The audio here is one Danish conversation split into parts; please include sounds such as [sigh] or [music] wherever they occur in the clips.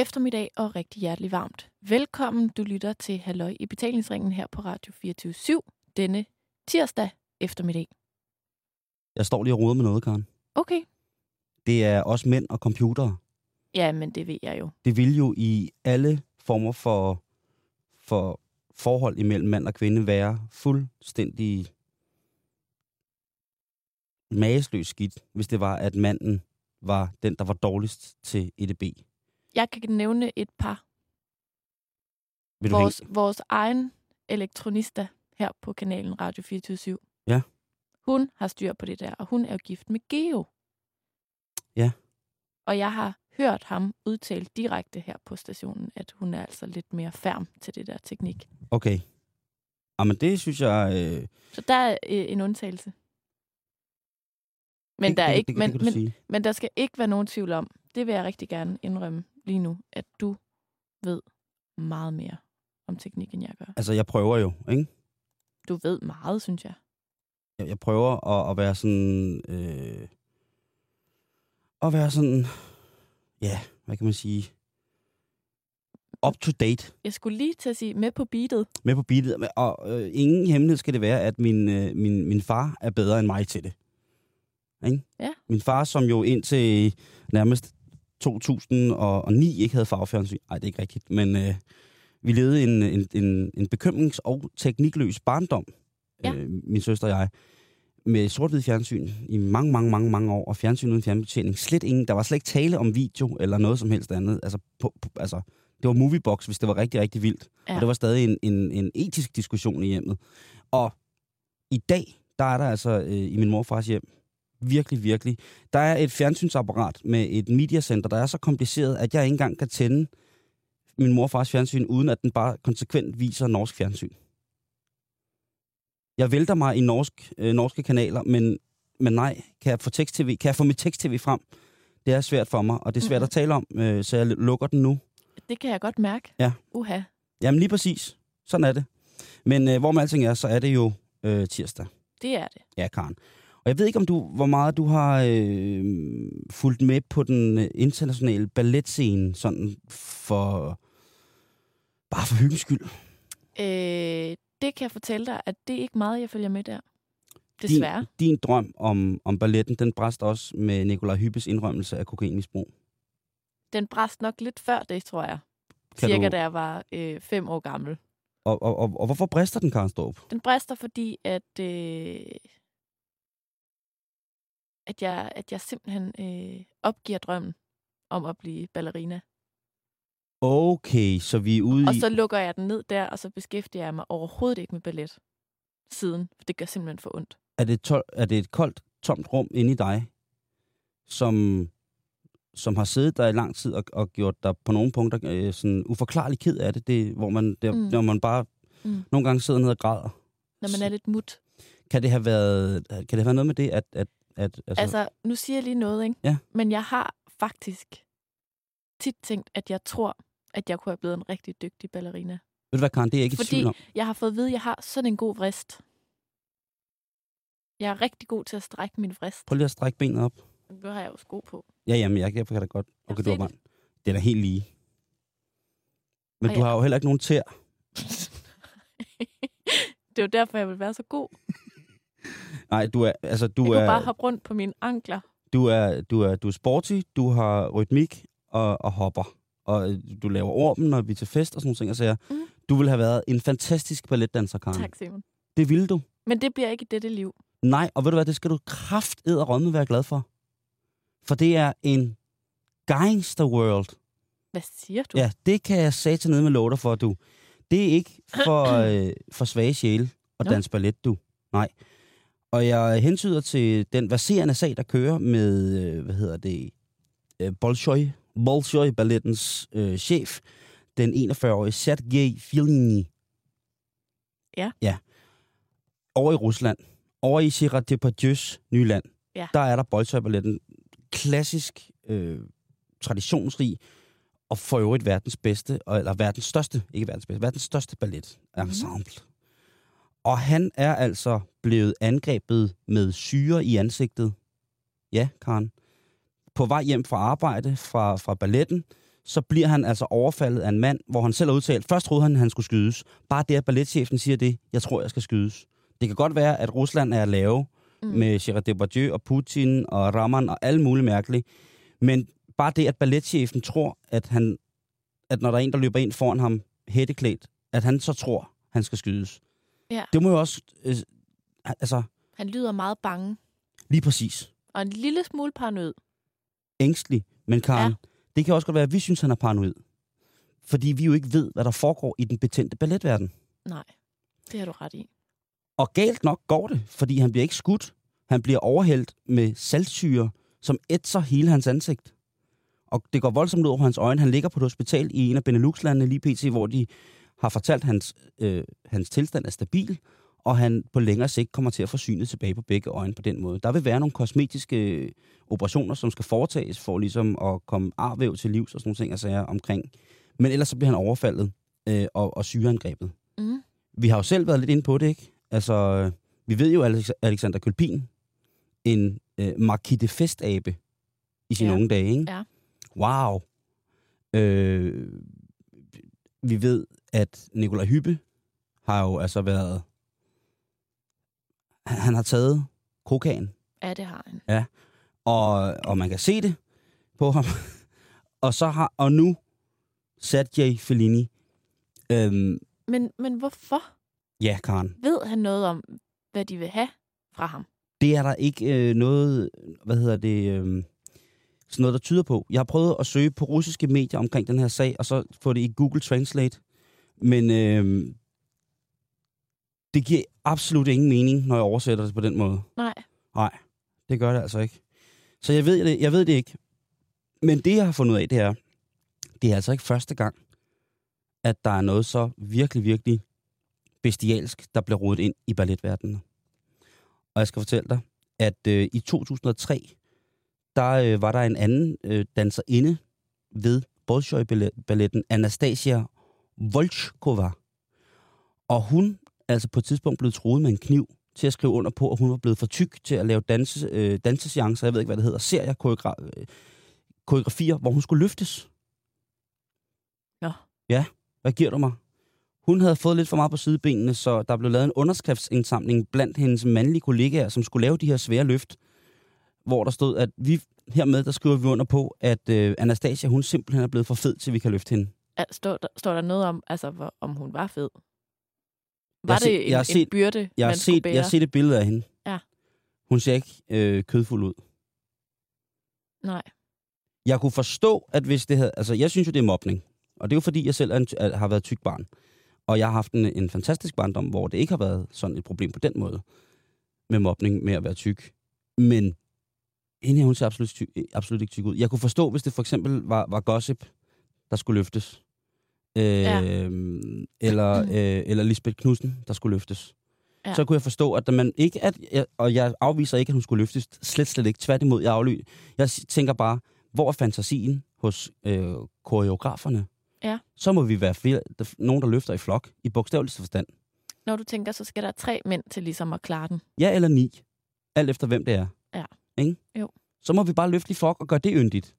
Eftermiddag og rigtig hjertelig varmt. Velkommen, du lytter til Halløj i betalingsringen her på Radio 24 denne tirsdag eftermiddag. Jeg står lige og roder med noget, Karen. Okay. Det er også mænd og computere. Ja, men det ved jeg jo. Det vil jo i alle former for, for forhold imellem mand og kvinde være fuldstændig magesløs skidt, hvis det var, at manden var den, der var dårligst til EDB. Jeg kan nævne et par. Vil Vores, hænge- vores egen elektronista her på kanalen Radio 24 Ja. Hun har styr på det der, og hun er jo gift med Geo. Ja. Og jeg har hørt ham udtale direkte her på stationen, at hun er altså lidt mere færm til det der teknik. Okay. Jamen, det synes jeg... Øh, Så der er øh, en undtagelse. Men, det, der er det, ikke, det, men, det, men, sige. men der skal ikke være nogen tvivl om, det vil jeg rigtig gerne indrømme lige nu, at du ved meget mere om teknik, end jeg gør. Altså, jeg prøver jo, ikke? Du ved meget, synes jeg. Jeg, jeg prøver at, at være sådan... Øh, at være sådan... Ja, hvad kan man sige? Up to date Jeg skulle lige til at sige, med på beatet. med på beatet. Og øh, ingen hemmelighed skal det være, at min, øh, min, min far er bedre end mig til det. Ikke? Ja. Min far, som jo indtil nærmest 2009 ikke havde farvefjernsyn. Nej, det er ikke rigtigt. Men øh, vi levede en, en, en, en bekymrings- og teknikløs barndom, Ja. øh, min søster og jeg, med sort fjernsyn i mange, mange, mange, mange år, og fjernsyn uden fjernbetjening. Slet ingen, der var slet ikke tale om video eller noget som helst andet. Altså, på, på, altså det var moviebox, hvis det var rigtig, rigtig vildt. Ja. Og det var stadig en, en, en etisk diskussion i hjemmet. Og i dag, der er der altså øh, i min morfars hjem, virkelig, virkelig, der er et fjernsynsapparat med et mediacenter, der er så kompliceret, at jeg ikke engang kan tænde min morfars fjernsyn, uden at den bare konsekvent viser norsk fjernsyn. Jeg vælter mig i norsk, øh, norske kanaler, men, men nej, kan jeg få tekst-tv, kan jeg få mit tekst-tv frem? Det er svært for mig, og det er svært Mhm. at tale om, øh, så jeg lukker den nu. Det kan jeg godt mærke. Ja. Uha. Jamen lige præcis. Sådan er det. Men øh, hvor med alting er, så er det jo øh, tirsdag. Det er det. Ja, Karen. Og jeg ved ikke, om du, hvor meget du har øh, fulgt med på den øh, internationale balletscene, sådan for... Bare for hyggens skyld. Øh, det kan jeg fortælle dig, at det er ikke meget, jeg følger med der. Desværre. Din, din drøm om, om balletten, den bræst også med Nikolaj Hyppes indrømmelse af kokainmisbrug. Den bræst nok lidt før det, tror jeg. Kan Cirka du- da jeg var øh, fem år gammel. Og, og, og, og hvorfor brister den, Karen Storp? Den brister, fordi at, øh, at, jeg, at jeg simpelthen øh, opgiver drømmen om at blive ballerina. Okay, så vi er ude Og i... så lukker jeg den ned der, og så beskæftiger jeg mig overhovedet ikke med ballet siden. For det gør simpelthen for ondt. er det, tol- er det et koldt, tomt rum inde i dig, som, som har siddet der i lang tid og, og gjort dig på nogle punkter øh, sådan uforklarlig ked af det, det hvor man, der, Mm. når man bare mm. nogle gange sidder ned og græder. Når man er lidt mut. Kan det have været, kan det have været noget med det, at... at, at altså, Altså, nu siger jeg lige noget, ikke? Ja. Men jeg har faktisk tit tænkt, at jeg tror, at jeg kunne have blevet en rigtig dygtig ballerina. ved du hvad, Karen, det er jeg ikke i Fordi tvivl om. jeg har fået at vide, at jeg har sådan en god vrist. Jeg er rigtig god til at strække min vrist. Prøv lige at strække benet op. Nu har jeg jo sko på. Ja, jamen, jeg kan kan da godt. Jeg Okay, du har. Det er da helt lige. Men Og du jeg- har jo heller ikke nogen tær. [laughs] det er jo derfor, jeg vil være så god. Nej, du er, altså, du jeg er, kunne bare hoppe rundt på mine ankler. du er, du er, du er sporty, du har rytmik og, og hopper. Og øh, du laver ormen, når vi er til fest og sådan nogle ting. Og så Mm. du ville have været en fantastisk balletdanser, Karen. Tak, Simon. Det ville du. Men det bliver ikke i dette liv. Nej, og ved du hvad, det skal du kraft og rømme være glad for. For det er en gangster world. Hvad siger du? Ja, det kan jeg til nede med låter for, du. Det er ikke for, [clears throat] øh, for svage sjæle at danse ballet, du. Nej. Og jeg hentyder til den verserende sag, der kører med, øh, hvad hedder det, øh, Bolshoi, Bolshoi ballettens øh, chef, den 41-årige Sergej Filini. Ja. Ja. Over i Rusland, over i Gerard Depardieu's nye land, Ja. der er der Bolshoi balletten klassisk, øh, traditionsrig, og for øvrigt verdens bedste, eller verdens største, ikke verdens bedste, verdens største ballet ensemble. Mm. Og han er altså blevet angrebet med syre i ansigtet. Ja, Karen. på vej hjem fra arbejde fra, fra balletten, så bliver han altså overfaldet af en mand, hvor han selv har udtalt, først troede han, at han skulle skydes. Bare det, at balletchefen siger det, jeg tror, jeg skal skydes. Det kan godt være, at Rusland er lave mm. med Gerard Depardieu og Putin og Raman og alle mulige mærkelige. Men bare det, at balletchefen tror, at, han, at når der er en, der løber ind foran ham hætteklædt, at han så tror, han skal skydes. Ja. Det må jo også... Øh, altså, Han lyder meget bange. lige præcis. Og en lille smule paranoid. Ængstelig. Men Karen, Ja. det kan også godt være, at vi synes, han er paranoid. Fordi vi jo ikke ved, hvad der foregår i den betændte balletverden. Nej, det har du ret i. Og galt nok går det, fordi han bliver ikke skudt. Han bliver overhældt med saltsyre, som ætser hele hans ansigt. Og det går voldsomt ud over hans øjne. Han ligger på et hospital i en af Benelux-landene lige pt., hvor de har fortalt, at hans, øh, hans tilstand er stabil, og han på længere sigt kommer til at få synet tilbage på begge øjne på den måde. Der vil være nogle kosmetiske øh, operationer, som skal foretages for ligesom at komme arvæv til livs og sådan nogle ting, altså omkring. Men ellers så bliver han overfaldet øh, og, og syreangrebet. Mm. Vi har jo selv været lidt inde på det, ikke? Altså, vi ved jo, at Alex- Alexander Kølpin, en øh, Marquis de Festabe i sine Ja. unge dage, ikke? Ja. Wow. Øh, vi ved, at Nikolaj Hyppe har jo altså været... Han har taget kokain, Ja, det har han. og, og man kan se det på ham. [laughs] og så har og nu Sergej Fellini. Øhm, Men, men hvorfor? ja, Karen. Ved han noget om, hvad de vil have fra ham? Det er der ikke øh, noget, hvad hedder det, øh, sådan noget, der tyder på. Jeg har prøvet at søge på russiske medier omkring den her sag, og så få det i Google Translate. Men øh, det giver absolut ingen mening, når jeg oversætter det på den måde. Nej. Nej, det gør det altså ikke. Så jeg ved det, jeg ved det ikke. Men det, jeg har fundet ud af, det er, det er altså ikke første gang, at der er noget så virkelig, virkelig bestialsk, der bliver rodet ind i balletverdenen. Og jeg skal fortælle dig, at øh, i 2003, der øh, var der en anden øh, danserinde ved Bolshoi-balletten, Anastasia Volchkova. Og hun er altså på et tidspunkt blevet troet med en kniv til at skrive under på, at hun var blevet for tyk til at lave danse, øh, danseseancer, jeg ved ikke, hvad det hedder, serier, koreogra- øh, koreografier, hvor hun skulle løftes. Nå. Ja, hvad giver du mig? Hun havde fået lidt for meget på sidebenene, så der blev lavet en underskriftsindsamling blandt hendes mandlige kollegaer, som skulle lave de her svære løft, hvor der stod, at vi hermed, der skriver vi under på, at øh, Anastasia, hun simpelthen er blevet for fed, til vi kan løfte hende. Står, der, står der noget om, altså, hvor, om hun var fed? Jeg Var har det set- en, jeg har en set- byrde, Jeg har, man set, jeg har set et billede af hende. Ja. Hun ser ikke øh, kødfuld ud. Nej. Jeg kunne forstå, at hvis det havde... Altså, jeg synes jo, det er mobning. Og det er jo fordi, jeg selv er en, er, har været tyk barn. Og jeg har haft en, en fantastisk barndom, hvor det ikke har været sådan et problem på den måde. Med mobning, med at være tyk. Men hende her, hun ser absolut, tyk, absolut ikke tyk ud. Jeg kunne forstå, hvis det for eksempel var, var gossip, der skulle løftes. Øh, Ja. eller, øh, eller Lisbeth Knudsen, der skulle løftes. Ja. Så kunne jeg forstå, at man ikke... At, jeg- og jeg afviser ikke, at hun skulle løftes. Slet, slet ikke. Tværtimod, jeg afly. Jeg tænker bare, hvor er fantasien hos øh, koreograferne? Ja. Så må vi være flere, der, nogen, der løfter i flok, i bogstaveligste forstand. Når du tænker, så skal der tre mænd til ligesom at klare den. Ja eller ni. Alt efter, hvem det er. Ja. Ikke? Jo. Så må vi bare løfte i flok og gøre det yndigt.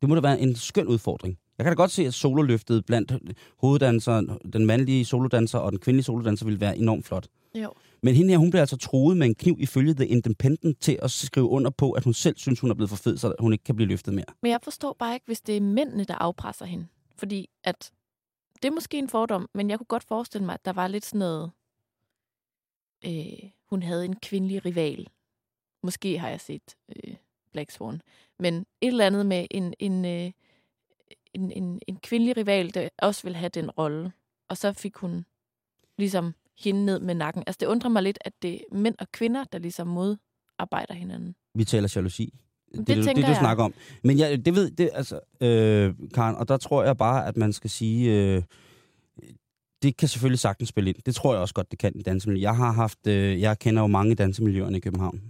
Det må da være en skøn udfordring. Jeg kan da godt se, at sololøftet blandt hoveddanseren, den mandlige solodanser og den kvindelige solodanser ville være enormt flot. Jo. Men hende her, hun bliver altså troet med en kniv ifølge The Independent til at skrive under på, at hun selv synes, hun er blevet for fed, så hun ikke kan blive løftet mere. Men jeg forstår bare ikke, hvis det er mændene, der afpresser hende. Fordi at det er måske en fordom, men jeg kunne godt forestille mig, at der var lidt sådan noget... Øh, hun havde en kvindelig rival. Måske har jeg set øh, Black Swan. Men et eller andet med en, en, øh, en, en, en kvindelig rival, der også vil have den rolle. Og så fik hun ligesom hende ned med nakken. Altså det undrer mig lidt, at det er mænd og kvinder, der ligesom modarbejder hinanden. Vi taler jalousi. Det, Det det, det, du jeg. snakker om. Men jeg, det ved, det, altså, øh, Karen, og der tror jeg bare, at man skal sige, øh, det kan selvfølgelig sagtens spille ind. Det tror jeg også godt, det kan i dansemiljøet. Jeg har haft, øh, jeg kender jo mange dansemiljøerne i København.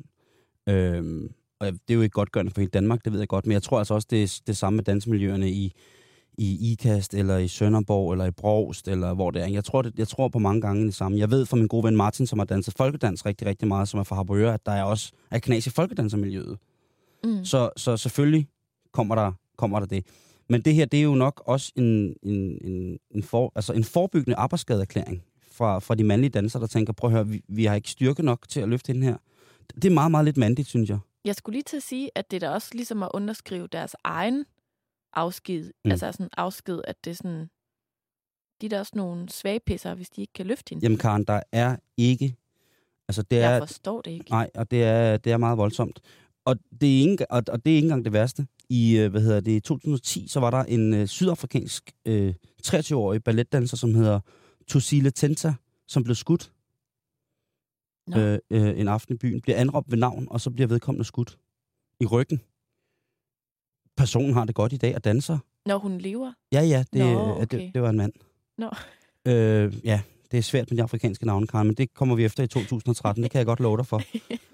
Øh, og det er jo ikke godt gørende for hele Danmark, det ved jeg godt, men jeg tror altså også, det er det samme med dansemiljøerne i, i IKAST, eller i Sønderborg, eller i Brogst, eller hvor det er. Jeg tror, det, jeg tror på mange gange det samme. Jeg ved fra min gode ven Martin, som har danset folkedans rigtig, rigtig meget, som er fra Harboøre, at der er også er knas i folkedansermiljøet. Mm. Så, så selvfølgelig kommer der, kommer der det. Men det her, det er jo nok også en, en, en, en, for, altså en forebyggende arbejdsskadeerklæring fra, fra de mandlige dansere, der tænker, prøv at høre, vi, vi har ikke styrke nok til at løfte den her. Det er meget, meget lidt mandigt, synes jeg. Jeg skulle lige til at sige, at det er da også ligesom at underskrive deres egen afsked. Mm. Altså sådan afsked, at det er sådan... De er da også nogle svage pisser, hvis de ikke kan løfte hende. Jamen Karen, der er ikke... Altså det er, Jeg forstår det ikke. Nej, og det er, det er meget voldsomt. Og det, er ikke, og, og det er ikke engang det værste. I øh, hvad hedder det, 2010, så var der en øh, sydafrikansk øh, 23-årig balletdanser, som hedder Tusile Tenta, som blev skudt Nå. øh, øh, en aften i byen. Bliver anråbt ved navn, og så bliver vedkommende skudt i ryggen. Personen har det godt i dag og danser. Når hun lever. Ja, ja, det, Nå, øh, okay. det, det var en mand. Nå. Øh, ja, det er svært med de afrikanske navne, Karen, men det kommer vi efter i 2013. Det kan jeg godt love dig for.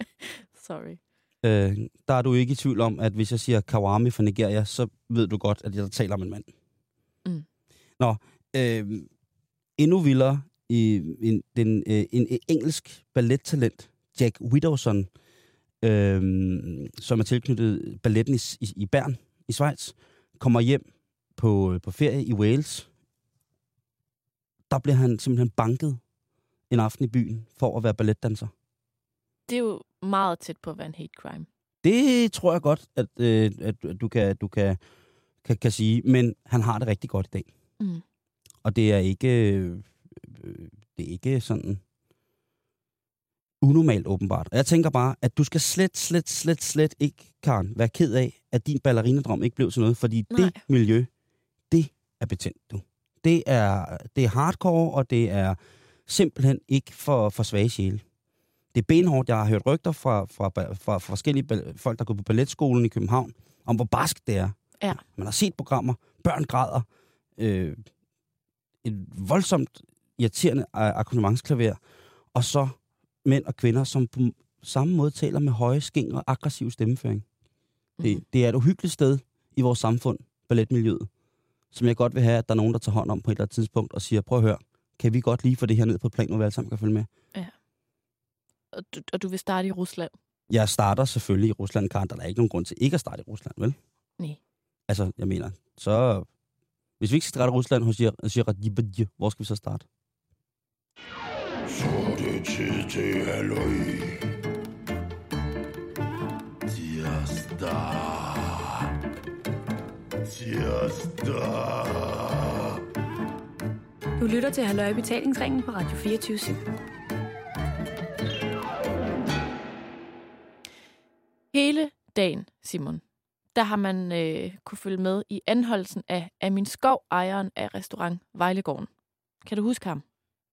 [laughs] Sorry. Øh, der er du ikke i tvivl om, at hvis jeg siger Kawami fra Nigeria, så ved du godt, at jeg taler om en mand. Mm. Nå, øh, endnu vildere i en, den, øh, en engelsk ballettalent, Jack Widowson, øh, som er tilknyttet balletten i, i, i Bern i Schweiz, kommer hjem på, på ferie i Wales. Der bliver han simpelthen banket en aften i byen for at være balletdanser. Det er jo meget tæt på at være en hate crime. Det tror jeg godt, at, øh, at du, kan, du kan, kan, kan sige. Men han har det rigtig godt i dag. Mm. Og det er ikke, øh, det er ikke sådan unormalt åbenbart. Og jeg tænker bare, at du skal slet, slet, slet, slet ikke, Karen, være ked af, at din ballerinedrøm ikke blev til noget. Fordi Nej. det miljø, det er betændt, du. Det er, det er hardcore, og det er simpelthen ikke for, for svage sjæle. Det er benhårdt. Jeg har hørt rygter fra, fra, fra, fra forskellige folk, der går på balletskolen i København, om hvor barsk det er. Ja. Man har set programmer, børn græder, øh, et voldsomt irriterende akkompagnementsklaver, og så mænd og kvinder, som på samme måde taler med høje skæng og aggressiv stemmeføring. Det, Mhm. det er et uhyggeligt sted i vores samfund, balletmiljøet, som jeg godt vil have, at der er nogen, der tager hånd om på et eller andet tidspunkt og siger, prøv at høre, kan vi godt lige få det her ned på et plan, hvor vi alle sammen kan følge med? Og, du, og du vil starte i Rusland. Jeg starter selvfølgelig i Rusland, Karen. Der er ikke nogen grund til ikke at starte i Rusland, vel? Nej. Altså, jeg mener, så... Hvis vi ikke skal starte i Rusland hos Jiradibadje, hvor skal vi så starte? Så er det tid til halløj. Tirsdag. Tirsdag. Du lytter til Halløj Betalingsringen på Radio 24 Hele dagen, Simon, der har man øh, kunne følge med i anholdelsen af Amin Skov, ejeren af restaurant Vejlegården. Kan du huske ham?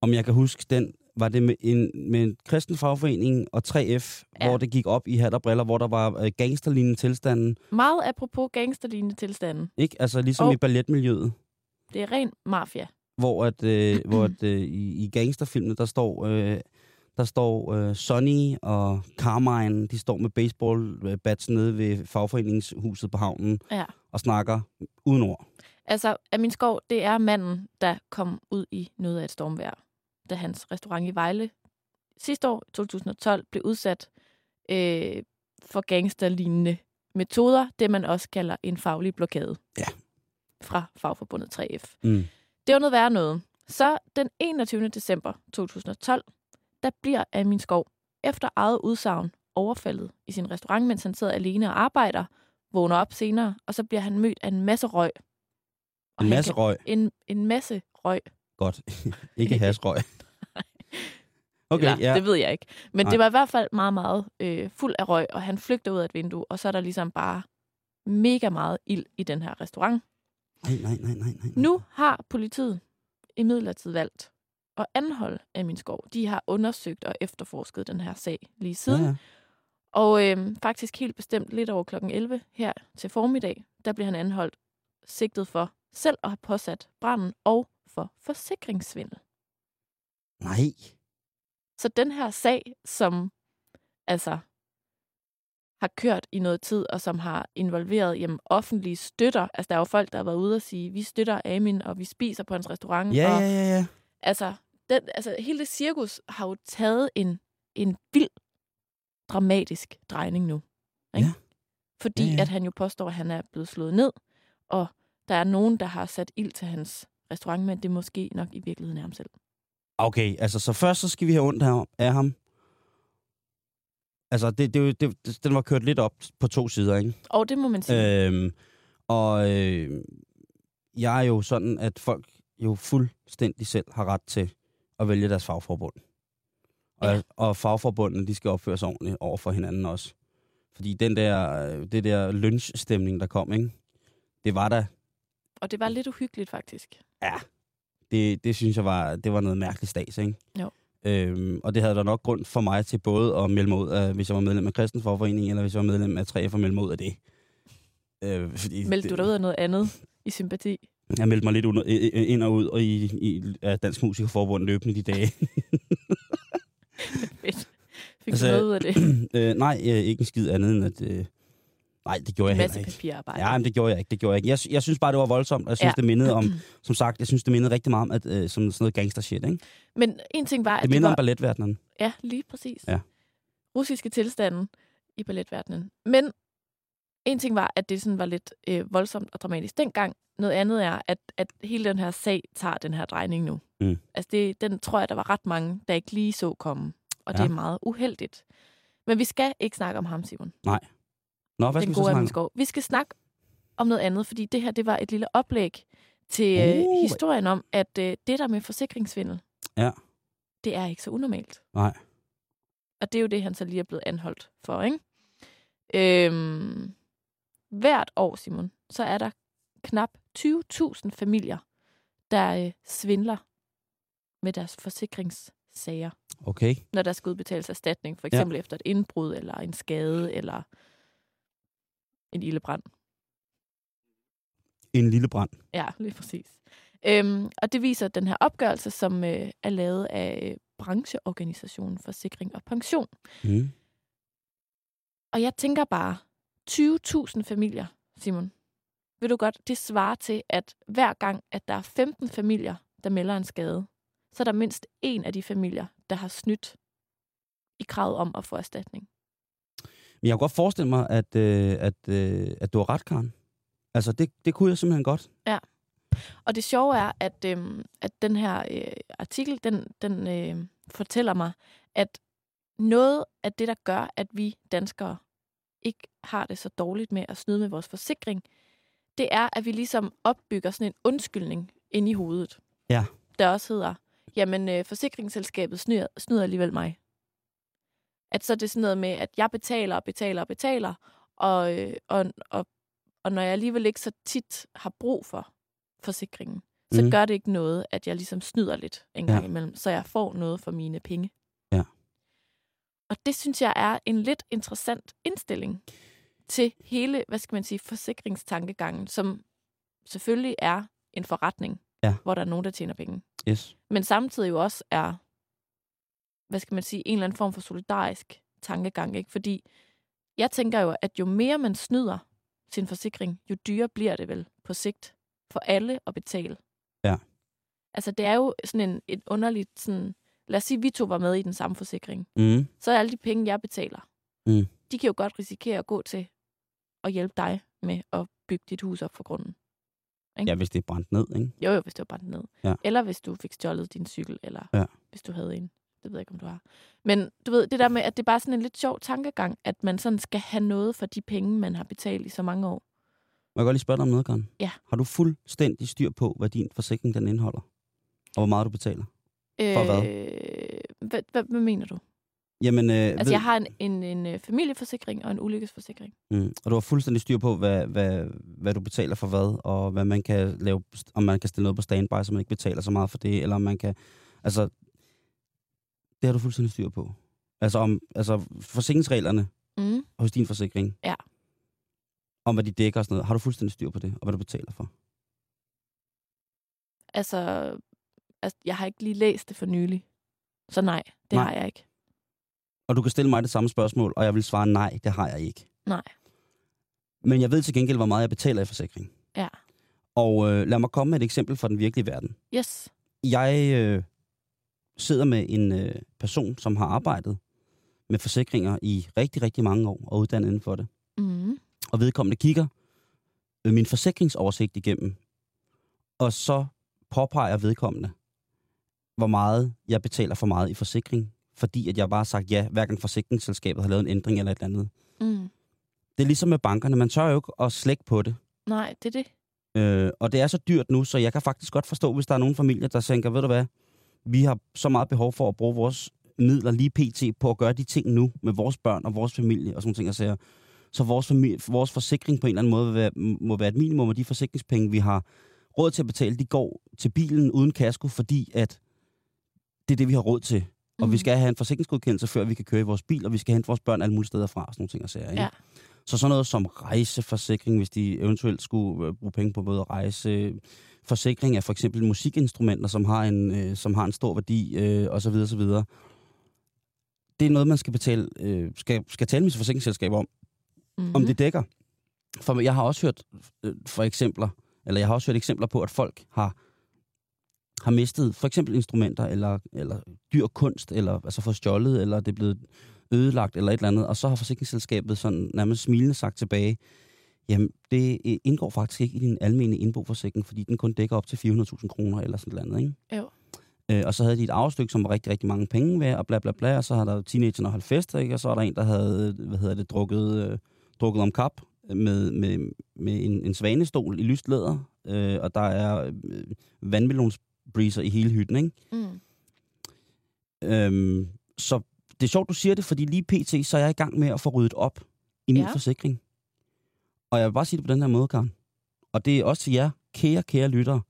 Om jeg kan huske den, var det med en, med en kristen fagforening og 3F, ja. Hvor det gik op i hat og briller, hvor der var øh, gangsterlignende tilstanden. Meget apropos gangsterlignende tilstanden. Ikke? Altså ligesom Og- i balletmiljøet, Det er ren mafia. hvor, at, øh, [clears throat] hvor at, øh, i, i gangsterfilmene, der står... Øh, der står øh, Sonny og Carmine, de står med baseballbats nede ved fagforeningshuset på havnen Ja. og snakker uden ord. Altså, Amin Skov, det er manden, der kom ud i noget af et stormvejr, da hans restaurant i Vejle sidste år, 2012, blev udsat øh, for gangsterlignende metoder, det man også kalder en faglig blokade. Ja. Fra fagforbundet 3F. Mm. Det var noget værre noget. Så den 21. december 2012, der bliver Amin Skov efter eget udsagn overfaldet i sin restaurant, mens han sidder alene og arbejder, vågner op senere, og så bliver han mødt af en masse røg. Og En masse kan- røg. En, en masse røg. Godt. [laughs] ikke [laughs] hasrøg. [laughs] Okay, Eller, ja. Det ved jeg ikke. Men Nej. det var i hvert fald meget, meget øh, fuld af røg, og han flygter ud af et vindue, og så er der ligesom bare mega meget ild i den her restaurant. Nej, nej, nej, nej, nej. Nu har politiet imidlertid valgt at anholde Amin Skov. De har undersøgt og efterforsket den her sag lige siden. Ja, ja. Og øh, faktisk helt bestemt lidt over kl. 11 her til formiddag, der bliver han anholdt sigtet for selv at have påsat branden og for forsikringssvindel. Nej. Så den her sag, som altså har kørt i noget tid, og som har involveret jamen, offentlige støtter. Altså, der er jo folk, der har været ude og sige, vi støtter Amin, og vi spiser på hans restaurant. Ja, og, ja, ja, ja. Altså, den, altså, hele det cirkus har jo taget en, en vild dramatisk drejning nu. Ikke? Ja. Fordi Ja, ja. at han jo påstår, at han er blevet slået ned, og der er nogen, der har sat ild til hans restaurant, men det er måske nok i virkeligheden er ham selv. Okay, altså så først så skal vi have ondt her af ham. Altså, det, det, det, det, den var kørt lidt op på to sider, ikke? Og det må man sige. Øhm, og øh, jeg er jo sådan, at folk jo fuldstændig selv har ret til at vælge deres fagforbund. Og, Ja. ja. og fagforbundene, de skal opføre sig ordentligt over for hinanden også. Fordi den der, øh, det der lynchstemning, der kom, ikke? det var da, Og det var lidt uhyggeligt, faktisk. ja, det, det synes jeg var, det var noget mærkeligt stas, ikke? Jo. Øhm, og det havde der nok grund for mig til både at melde mig ud af, hvis jeg var medlem af Kristens Forforening, eller hvis jeg var medlem af 3F, at melde mig ud af det. Øh, fordi Meldte du det- dig ud af noget andet i sympati? Jeg meldte mig lidt under, ind og ud og i, i af Dansk Musikerforbund løbende de dage. [laughs] Fedt. Fik Altså, du noget ud af det? [clears throat] øh, nej, øh, ikke en skid andet end at... Øh, nej, det gjorde jeg heller ikke. papirarbejde. Ja, men det gjorde jeg ikke. Det gjorde jeg ikke. Jeg, jeg synes bare, det var voldsomt. og Jeg synes, Ja. det mindede om... [clears throat] Som sagt, jeg synes, det mindede rigtig meget om at, øh, som sådan noget gangster shit, ikke? Men en ting var, at Det minder var... om balletverdenen. Ja, lige præcis. Ja. Russiske tilstanden i balletverdenen. Men en ting var, at det sådan var lidt øh, voldsomt og dramatisk dengang. Noget andet er, at, at hele den her sag tager den her drejning nu. Mm. Altså det, den tror jeg, der var ret mange, der ikke lige så komme. Og det Ja. er meget uheldigt. Men vi skal ikke snakke om ham, Simon. Nå, hvad skal den vi så gode om? Skov. Vi skal snakke om noget andet, fordi det her det var et lille oplæg til øh, Uh. historien om, at øh, det der med forsikringssvindel, Ja. det er ikke så unormalt. Nej. Og det er jo det, han så lige er blevet anholdt for, ikke? Øhm, hvert år, Simon, så er der knap 20.000 familier, der øh, svindler med deres forsikringssager, Okay. når der skal udbetales erstatning, for Ja. eksempel efter et indbrud, eller en skade, eller en ildebrand. En lille brand. Ja, lige præcis. Øhm, og det viser den her opgørelse, som øh, er lavet af øh, brancheorganisationen Forsikring og Pension. Mm. Og jeg tænker bare, 20.000 familier, Simon. Ved du godt, det svarer til, at hver gang, at der er 15 familier, der melder en skade, så er der mindst en af de familier, der har snydt i kravet om at få erstatning. Men jeg kunne godt forestille mig, at, øh, at, øh, at du har ret, Karen. Altså, det, det kunne jeg simpelthen godt. Og det sjove er, at, øhm, at den her øh, artikel, den, den øh, fortæller mig, at noget af det, der gør, at vi danskere ikke har det så dårligt med at snyde med vores forsikring, det er, at vi ligesom opbygger sådan en undskyldning ind i hovedet. Ja. Der også hedder, jamen øh, forsikringsselskabet snyder, snyder alligevel mig. At så er det sådan noget med, at jeg betaler og betaler og betaler, og, øh, og, og, og når jeg alligevel ikke så tit har brug for forsikringen, så mm. gør det ikke noget, at jeg ligesom snyder lidt en gang Ja. imellem, så jeg får noget for mine penge. Ja. Og det synes jeg er en lidt interessant indstilling til hele, hvad skal man sige, forsikringstankegangen, som selvfølgelig er en forretning, Ja. hvor der er nogen, der tjener penge. Yes. Men samtidig jo også er, hvad skal man sige, en eller anden form for solidarisk tankegang. Ikke? Fordi jeg tænker jo, at jo mere man snyder sin forsikring, jo dyrere bliver det vel på sigt for alle at betale. Ja. Altså det er jo sådan en, et underligt, sådan, lad os sige, at vi to var med i den samme forsikring. Mm. Så er alle de penge, jeg betaler, Mm. de kan jo godt risikere at gå til at hjælpe dig med at bygge dit hus op for grunden. Ja, hvis det er brændt ned, ikke? Jo, jo, hvis det var brændt ned. Ja. Eller hvis du fik stjålet din cykel, eller Ja. hvis du havde en. Det ved jeg ikke, om du har. Men du ved, det der med, at det er bare sådan en lidt sjov tankegang, at man sådan skal have noget for de penge, man har betalt i så mange år. Må jeg godt lige spørge dig om noget, Karen? Ja. Har du fuldstændig styr på, hvad din forsikring den indeholder? Og hvor meget du betaler? For hvad? Øh, hvad, hvad, hvad mener du? Jamen, øh, Altså, ved, jeg har en, en, en øh, familieforsikring og en ulykkesforsikring. mm, og du har fuldstændig styr på, hvad, hvad, hvad du betaler for hvad, og hvad man kan lave, om man kan stille noget på standby, så man ikke betaler så meget for det, eller om man kan... Altså, det har du fuldstændig styr på. Altså, om, altså forsikringsreglerne Mm. hos din forsikring. Ja. Om hvad de dækker og sådan noget. Har du fuldstændig styr på det, og hvad du betaler for? Altså, altså, jeg har ikke lige læst det for nylig. Så nej, det Nej. har jeg ikke. Og du kan stille mig det samme spørgsmål, og jeg vil svare nej, det har jeg ikke. Nej. Men jeg ved til gengæld, hvor meget jeg betaler i forsikring. Ja. Og øh, lad mig komme med et eksempel fra den virkelige verden. Yes. Jeg øh, sidder med en øh, person, som har arbejdet med forsikringer i rigtig, rigtig mange år og uddannet inden for det. Mm. og vedkommende kigger øh, min forsikringsoversigt igennem, og så påpeger vedkommende, hvor meget jeg betaler for meget i forsikring, fordi at jeg bare har sagt ja, hver gang forsikringsselskabet har lavet en ændring eller et eller andet. Mm. Det er ligesom med bankerne, man tør jo ikke at slække på det. Nej, det er det. Øh, og det er så dyrt nu, så jeg kan faktisk godt forstå, hvis der er nogle familier, der tænker, ved du hvad, vi har så meget behov for at bruge vores midler lige pt. på at gøre de ting nu med vores børn og vores familie og sådan ting. Så, så vores, familie, vores forsikring på en eller anden måde vil være, må være et minimum af de forsikringspenge, vi har råd til at betale, de går til bilen uden kasko, fordi at det er det, vi har råd til. Og Mm. vi skal have en forsikringsgodkendelse, før vi kan køre i vores bil, og vi skal hente vores børn alle mulige steder fra, og sådan nogle ting og sager. Ikke? Ja. Så sådan noget som rejseforsikring, hvis de eventuelt skulle øh, bruge penge på både rejse, forsikring af for eksempel musikinstrumenter, som har en, øh, som har en stor værdi, øh, og så videre, så videre. Det er noget, man skal betale, øh, skal, skal tale med sit forsikringsselskab om, Mm-hmm. om det dækker. For jeg har også hørt øh, for eksempler, eller jeg har også hørt eksempler på, at folk har, har mistet for eksempel instrumenter, eller, eller dyr kunst, eller altså fået stjålet, eller det er blevet ødelagt, eller et eller andet, og så har forsikringsselskabet sådan nærmest smilende sagt tilbage, jamen det øh, indgår faktisk ikke i din almindelige indboforsikring, fordi den kun dækker op til 400.000 kroner, eller sådan noget andet, ikke? Jo. Øh, og så havde de et afstykke, som var rigtig, rigtig mange penge ved, og bla bla bla, og så har der teenagerne holdt fest, ikke? og så er der en, der havde, hvad hedder det, drukket, øh, drukket om kap med, med, med en, en svanestol i lyst læder, øh, og der er øh, vandmelonsbreezer i hele hytten, ikke? Mm. Øhm, så det er sjovt, du siger det, fordi lige pt. så er jeg i gang med at få ryddet op i min Ja. forsikring. Og jeg vil bare sige det på den her måde, Karen. Og det er også til jer, kære, kære lyttere.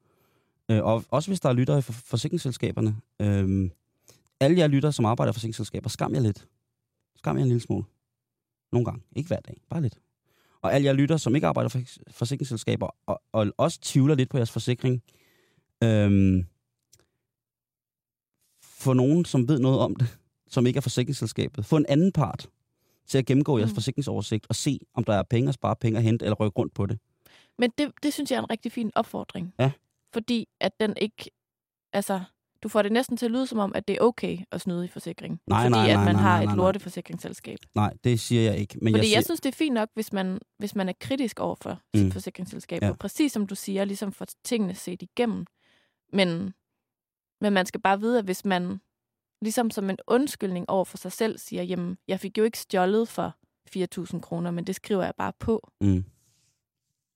Øh, og også hvis der er lyttere i for- forsikringsselskaberne. Øh, alle jer lyttere, som arbejder i forsikringsselskaber, skam jer lidt. Skam jer en lille smule. Nogle gange. Ikke hver dag. Bare lidt. Og alle jer lyttere, som ikke arbejder for- forsikringsselskaber, og, og også tvivler lidt på jeres forsikring, øhm, få nogen, som ved noget om det, som ikke er forsikringsselskabet. Få en anden part til at gennemgå jeres Mm. forsikringsoversigt og se, om der er penge at spare, penge at hente eller rykke rundt på det. Men det, det synes jeg er en rigtig fin opfordring. Ja. Fordi at den ikke... Altså, du får det næsten til at lyde som om, at det er okay at snyde i forsikring. Nej, fordi nej, at nej, man nej, har nej, et nej. lorteforsikringsselskab. Nej, det siger jeg ikke. Men Fordi jeg, jeg, siger, synes, det er fint nok, hvis man, hvis man er kritisk over for Mm. mm. forsikringsselskaber. Ja. Ja. Præcis som du siger, ligesom for tingene set igennem. Men, men man skal bare vide, at hvis man ligesom som en undskyldning over for sig selv siger, jamen, jeg fik jo ikke stjålet for 4.000 kroner, men det skriver jeg bare på. mm,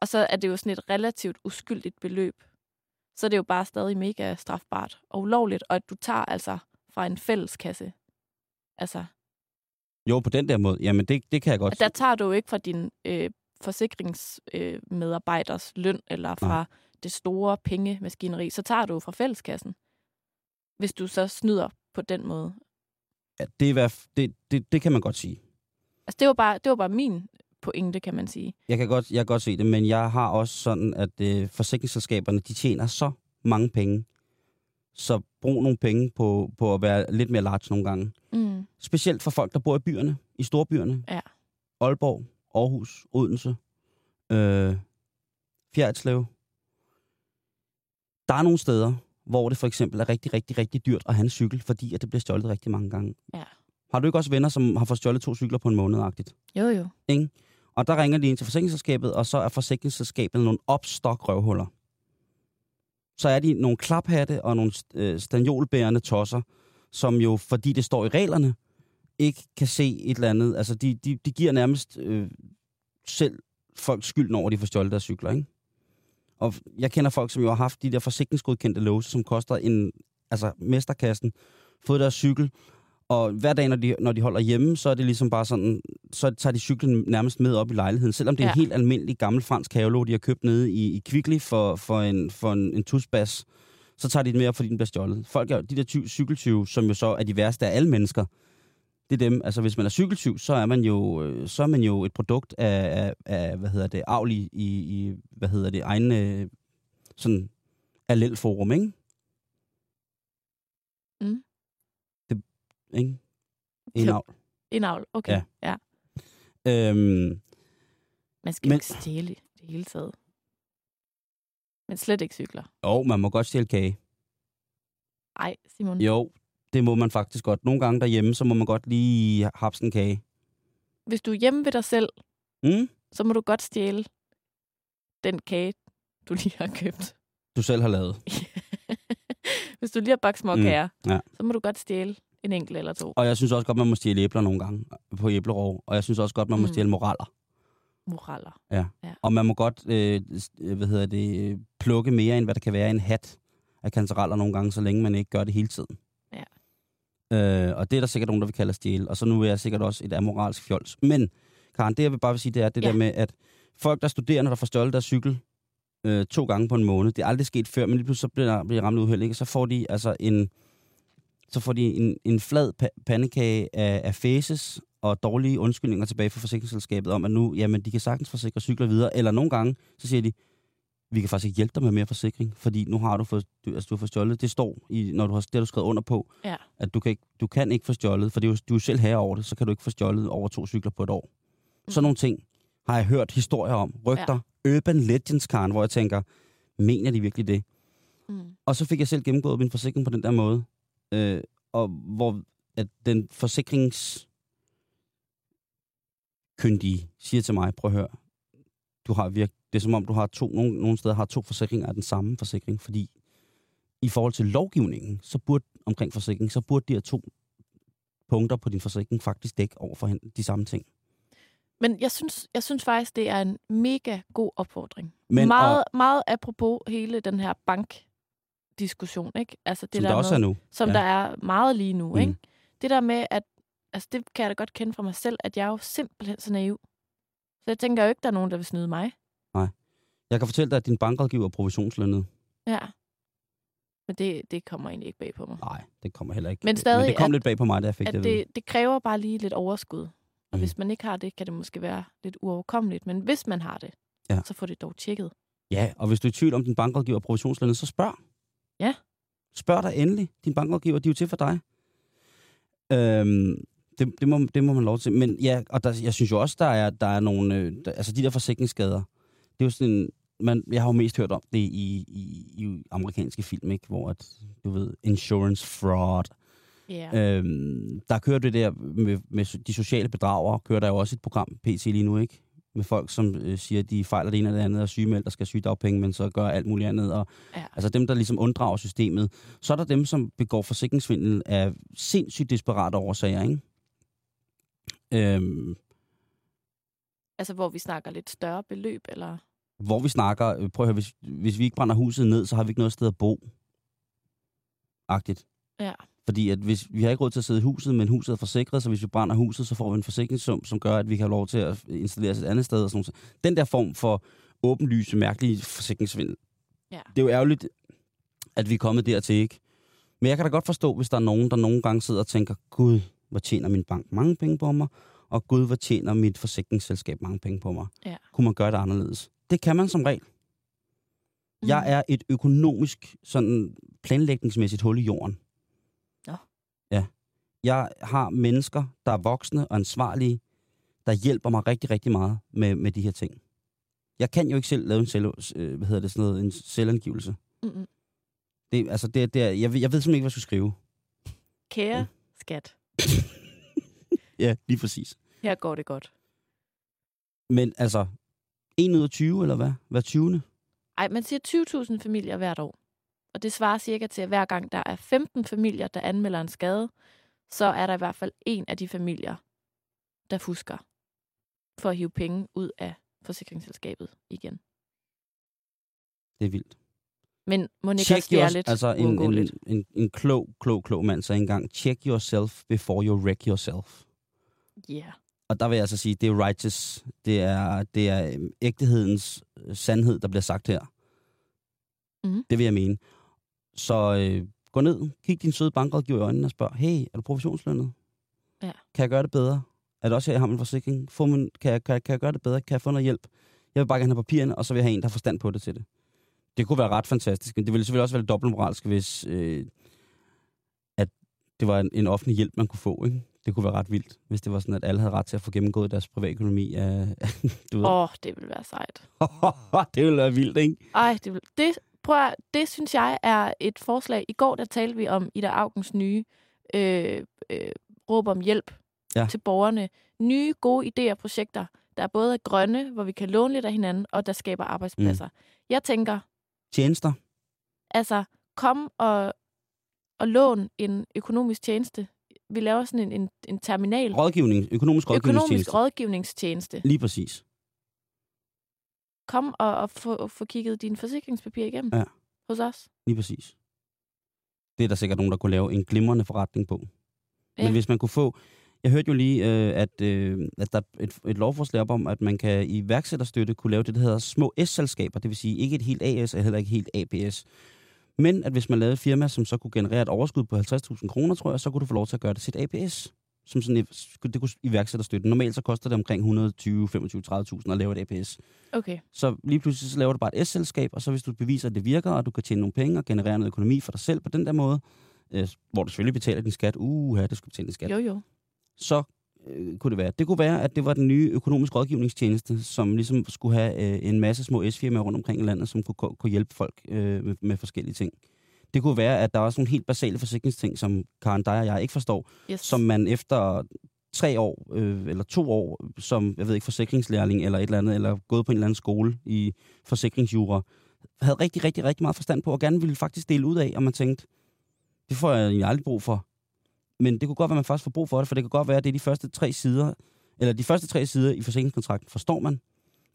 Og så er det jo sådan et relativt uskyldigt beløb. Så er det jo bare stadig mega strafbart og ulovligt, og at du tager altså fra en fælleskasse. Altså, jo, på den der måde. Jamen, det, det kan jeg godt. der tager du jo ikke fra din øh, forsikringsmedarbejders øh, løn eller fra Nej. det store pengemaskineri, så tager du jo fra fælleskassen. Hvis du så snyder på den måde. Ja, det, er, hvert det, det, det kan man godt sige. Altså, det var bare, det var bare min pointe, kan man sige. Jeg kan godt, jeg kan godt se det, men jeg har også sådan, at øh, forsikringsselskaberne, de tjener så mange penge. Så brug nogle penge på, på at være lidt mere large nogle gange. Mm. Specielt for folk, der bor i byerne, i storbyerne. Ja. Aalborg, Aarhus, Odense, øh, Fjerdslev. Der er nogle steder, hvor det for eksempel er rigtig, rigtig, rigtig dyrt at have en cykel, fordi at det bliver stjålet rigtig mange gange. Ja. Har du ikke også venner, som har fået stjålet to cykler på en måned -agtigt? Jo, jo. Ikke? Og der ringer de ind til forsikringsselskabet, og så er forsikringsselskabet nogle opstok røvhuller. Så er de nogle klaphatte og nogle øh, stanjolbærende tosser, som jo, fordi det står i reglerne, ikke kan se et eller andet. Altså, de, de, de giver nærmest øh, selv folk skylden over, at de får stjålet deres cykler, ikke? Og jeg kender folk, som jo har haft de der forsikringsgodkendte låse, som koster en, altså mesterkassen, fået deres cykel, og hver dag, når de, når de holder hjemme, så er det ligesom bare sådan, så tager de cyklen nærmest med op i lejligheden. Selvom det er ja. en helt almindelig gammel fransk Caolo, de har købt nede i, i Kvickly for, for en, for en, en tusbas, så tager de den med op, fordi den bliver stjålet. Folk er de der ty- cykeltyve, som jo så er de værste af alle mennesker. Det er dem, altså hvis man er cykeltyv, så er man jo, øh, så er man jo et produkt af, af, af hvad hedder det, avl i, i, hvad hedder det, egen øh, sådan allelforum, ikke? Mm. Det, ikke? En avl. En avl, okay. Ja. Ja. Øhm, Man skal Men- ikke stjæle det hele taget. Men slet ikke cykler. jo, man må godt stjæle kage. Ej, Simon. Jo, det må man faktisk godt. Nogle gange derhjemme, så må man godt lige hapse en kage. Hvis du er hjemme ved dig selv, Mm? så må du godt stjæle den kage, du lige har købt. Du selv har lavet. [laughs] Hvis du lige har bagt små Mm, kager, ja. så må du godt stjæle en enkelt eller to. Og jeg synes også godt, man må stjæle æbler nogle gange på æblerov. Og jeg synes også godt, man må Mm. stjæle moraler. Moraler. Og man må godt, øh, øh, hvad hedder det, øh, plukke mere, end hvad der kan være i en hat af kantereller nogle gange, så længe man ikke gør det hele tiden. Øh, og det er der sikkert nogen, der vil kalde at stjæle. Og så nu er jeg sikkert også et amoralsk fjols. Men, Karen, det jeg vil bare vil sige, det er det Ja. der med, at folk, der studerer, når der får stjålet deres cykel øh, to gange på en måned, det er aldrig sket før, men lige pludselig så bliver, bliver de ramt uheld, ikke? så får de altså en, så får de en, en flad pa- pandekage af, af faces og dårlige undskyldninger tilbage fra forsikringsselskabet om, at nu, jamen, de kan sagtens forsikre cykler videre. Eller nogle gange, så siger de, vi kan faktisk ikke hjælpe dig med mere forsikring, fordi nu har du fået, du, altså, du har fået stjålet. Det står, i, når du har, det har du skrevet under på, Ja. at du kan, ikke, du kan ikke få stjålet, for det er jo, du er selv herre over det, så kan du ikke få stjålet over to cykler på et år. Mm. Sådan nogle ting har jeg hørt historier om. Rygter, ja. urban legends, Karen, hvor jeg tænker, mener de virkelig det? Mm. Og så fik jeg selv gennemgået min forsikring på den der måde. Øh, og hvor at den forsikrings kyndige siger til mig, prøv at høre, du har virk det er som om, du har to, nogle, nogle steder har to forsikringer af den samme forsikring, fordi i forhold til lovgivningen, så burde, omkring forsikring, så burde de her to punkter på din forsikring faktisk dække over for de samme ting. Men jeg synes, jeg synes faktisk, det er en mega god opfordring. Men, meget, og, meget apropos hele den her bankdiskussion, ikke? Altså det som der, der også med, er nu. som ja. der er meget lige nu, Mm. ikke? Det der med, at altså det kan jeg da godt kende fra mig selv, at jeg er jo simpelthen så naiv. Så jeg tænker jo ikke, der er nogen, der vil snyde mig. Jeg kan fortælle dig, at din bankrådgiver er provisionslønnet. Ja. Men det, det kommer egentlig ikke bag på mig. Nej, det kommer heller ikke. Men stadig, Men det kom at- lidt bag på mig, da jeg fik At det. det, det kræver bare lige lidt overskud. Og Mm. hvis man ikke har det, kan det måske være lidt uoverkommeligt. Men hvis man har det, Ja. så får det dog tjekket. Ja, og hvis du er i tvivl om din bankrådgiver er provisionslønnet, så spørg. Ja. Spørg dig endelig. Din bankrådgiver, de er jo til for dig. Øhm, det, det, må, det må man lov til. Men ja, og der, jeg synes jo også, der er, der er nogle... Øh, der, altså de der forsikringsskader, det er jo sådan en, man, jeg har jo mest hørt om det i, i, i amerikanske film, ikke? hvor at, du ved, insurance fraud. Ja. Øhm, der kører det der med, med de sociale bedragere, kører der jo også et program, PC lige nu, ikke? Med folk, som øh, siger, at de fejler det ene eller det andet, og sygemeldt og skal sygedagpenge, men så gør alt muligt andet. Og, Ja. Altså dem, der ligesom unddrager systemet. Så er der dem, som begår forsikringsvindel af sindssygt desperate årsager, ikke? Øhm, Altså, hvor vi snakker lidt større beløb, eller... hvor vi snakker, øh, prøv at høre, hvis, hvis vi ikke brænder huset ned, så har vi ikke noget sted at bo. Agtigt. Ja. Fordi at hvis, vi har ikke råd til at sidde i huset, men huset er forsikret, så hvis vi brænder huset, så får vi en forsikringssum, som gør, at vi kan have lov til at installere os et andet sted. Og sådan noget. Den der form for åbenlyse, mærkelige forsikringsvindel. Ja. Det er jo ærgerligt, at vi er kommet dertil, ikke? Men jeg kan da godt forstå, hvis der er nogen, der nogle gange sidder og tænker, Gud, hvor tjener min bank mange penge på mig, og Gud, hvor tjener mit forsikringsselskab mange penge på mig. Ja. Kunne man gøre det anderledes? Det kan man som regel. Mm. Jeg er et økonomisk, sådan planlægningsmæssigt hul i jorden. Nå. Ja. Jeg har mennesker, der er voksne og ansvarlige, der hjælper mig rigtig, rigtig meget med, med de her ting. Jeg kan jo ikke selv lave en, selv, øh, hvad hedder det, sådan noget, en selvangivelse. Mm-mm. Det, altså, det, det jeg, ved- jeg ved simpelthen ikke, hvad jeg skulle skrive. Kære skat, [laughs] Ja, lige præcis. her går det godt. Men altså, 1 ud af 20, eller hvad? Hver 20. Ej, man siger 20.000 familier hvert år. Og det svarer cirka til, at hver gang der er 15 familier, der anmelder en skade, så er der i hvert fald en af de familier, der fusker for at hive penge ud af forsikringsselskabet igen. Det er vildt. Men må ikke Check også det er lidt altså en, en, en, en klog, klog, klog mand sagde engang, check yourself before you wreck yourself. Ja. Og der vil jeg altså sige, det er righteous. Det er, det er øhm, ægtehedens øh, sandhed, der bliver sagt her. Mhm. Det vil jeg mene. Så øh, gå ned, kig din søde bankrådgiver i øjnene og spørg, hey, er du provisionslønnet? Ja. Kan jeg gøre det bedre? Er det også her, jeg har min forsikring? Få min, kan, jeg, kan, jeg- kan jeg gøre det bedre? Kan jeg få noget hjælp? Jeg vil bare gerne have papirerne, og så vil jeg have en, der har forstand på det til det. Det kunne være ret fantastisk, men det ville selvfølgelig også være dobbeltmoralsk, hvis øh, at det var en, en offentlig hjælp, man kunne få. Ikke? Det kunne være ret vildt, hvis det var sådan, at alle havde ret til at få gennemgået deres privatøkonomi. [laughs] Åh, oh, det vil være sejt. [laughs] det ville være vildt, ikke? Ej, det, vil, det, prøv at, det synes jeg er et forslag. I går der talte vi om Ida Augens nye øh, øh, råb om hjælp Ja. til borgerne. Nye, gode idéer og projekter. der er både grønne, hvor vi kan låne lidt af hinanden, og der skaber arbejdspladser. Mm. Jeg tænker, Tjenester. altså, kom og, og lån en økonomisk tjeneste. Vi laver sådan en, en, en terminal. Rådgivning. Økonomisk rådgivningstjeneste. Økonomisk rådgivningstjeneste. Lige præcis. Kom og, og få, få kigget dine forsikringspapirer igennem Ja. hos os. Lige præcis. Det er der sikkert nogen, der kunne lave en glimrende forretning på. Ja. Men hvis man kunne få... Jeg hørte jo lige, øh, at, øh, at der er et, et lovforslag op om, at man kan i værksætterstøtte kunne lave det, der hedder små S-selskaber. Det vil sige ikke et helt AS og heller ikke helt APS. Men at hvis man lavede et firma, som så kunne generere et overskud på 50.000 kroner, tror jeg, så kunne du få lov til at gøre det et APS. Som sådan et, det kunne iværksætterstøtte. Normalt så koster det omkring 120, 25, 30.000 at lave et APS. Okay. Så lige pludselig så laver du bare et S-selskab, og så hvis du beviser, at det virker, og du kan tjene nogle penge og generere noget økonomi for dig selv på den der måde, øh, hvor du selvfølgelig betaler din skat, uh, det skal betale din skat, Jo, jo. så øh, kunne det være. Det kunne være, at det var den nye økonomisk rådgivningstjeneste, som ligesom skulle have øh, en masse små S-firmaer rundt omkring i landet, som kunne, kunne hjælpe folk øh, med, med forskellige ting. Det kunne være, at der er også nogle helt basale forsikringsting, som Karen, dig og jeg ikke forstår, Yes. som man efter tre år, øh, eller to år, som, jeg ved ikke, forsikringslærling eller et eller andet, eller gået på en eller anden skole i forsikringsjura, havde rigtig, rigtig, rigtig meget forstand på, og gerne ville faktisk dele ud af, og man tænkte, det får jeg egentlig aldrig brug for. Men det kunne godt være, at man faktisk får brug for det, for det kan godt være, at det er de første tre sider, eller de første tre sider i forsikringskontrakten, forstår man. Men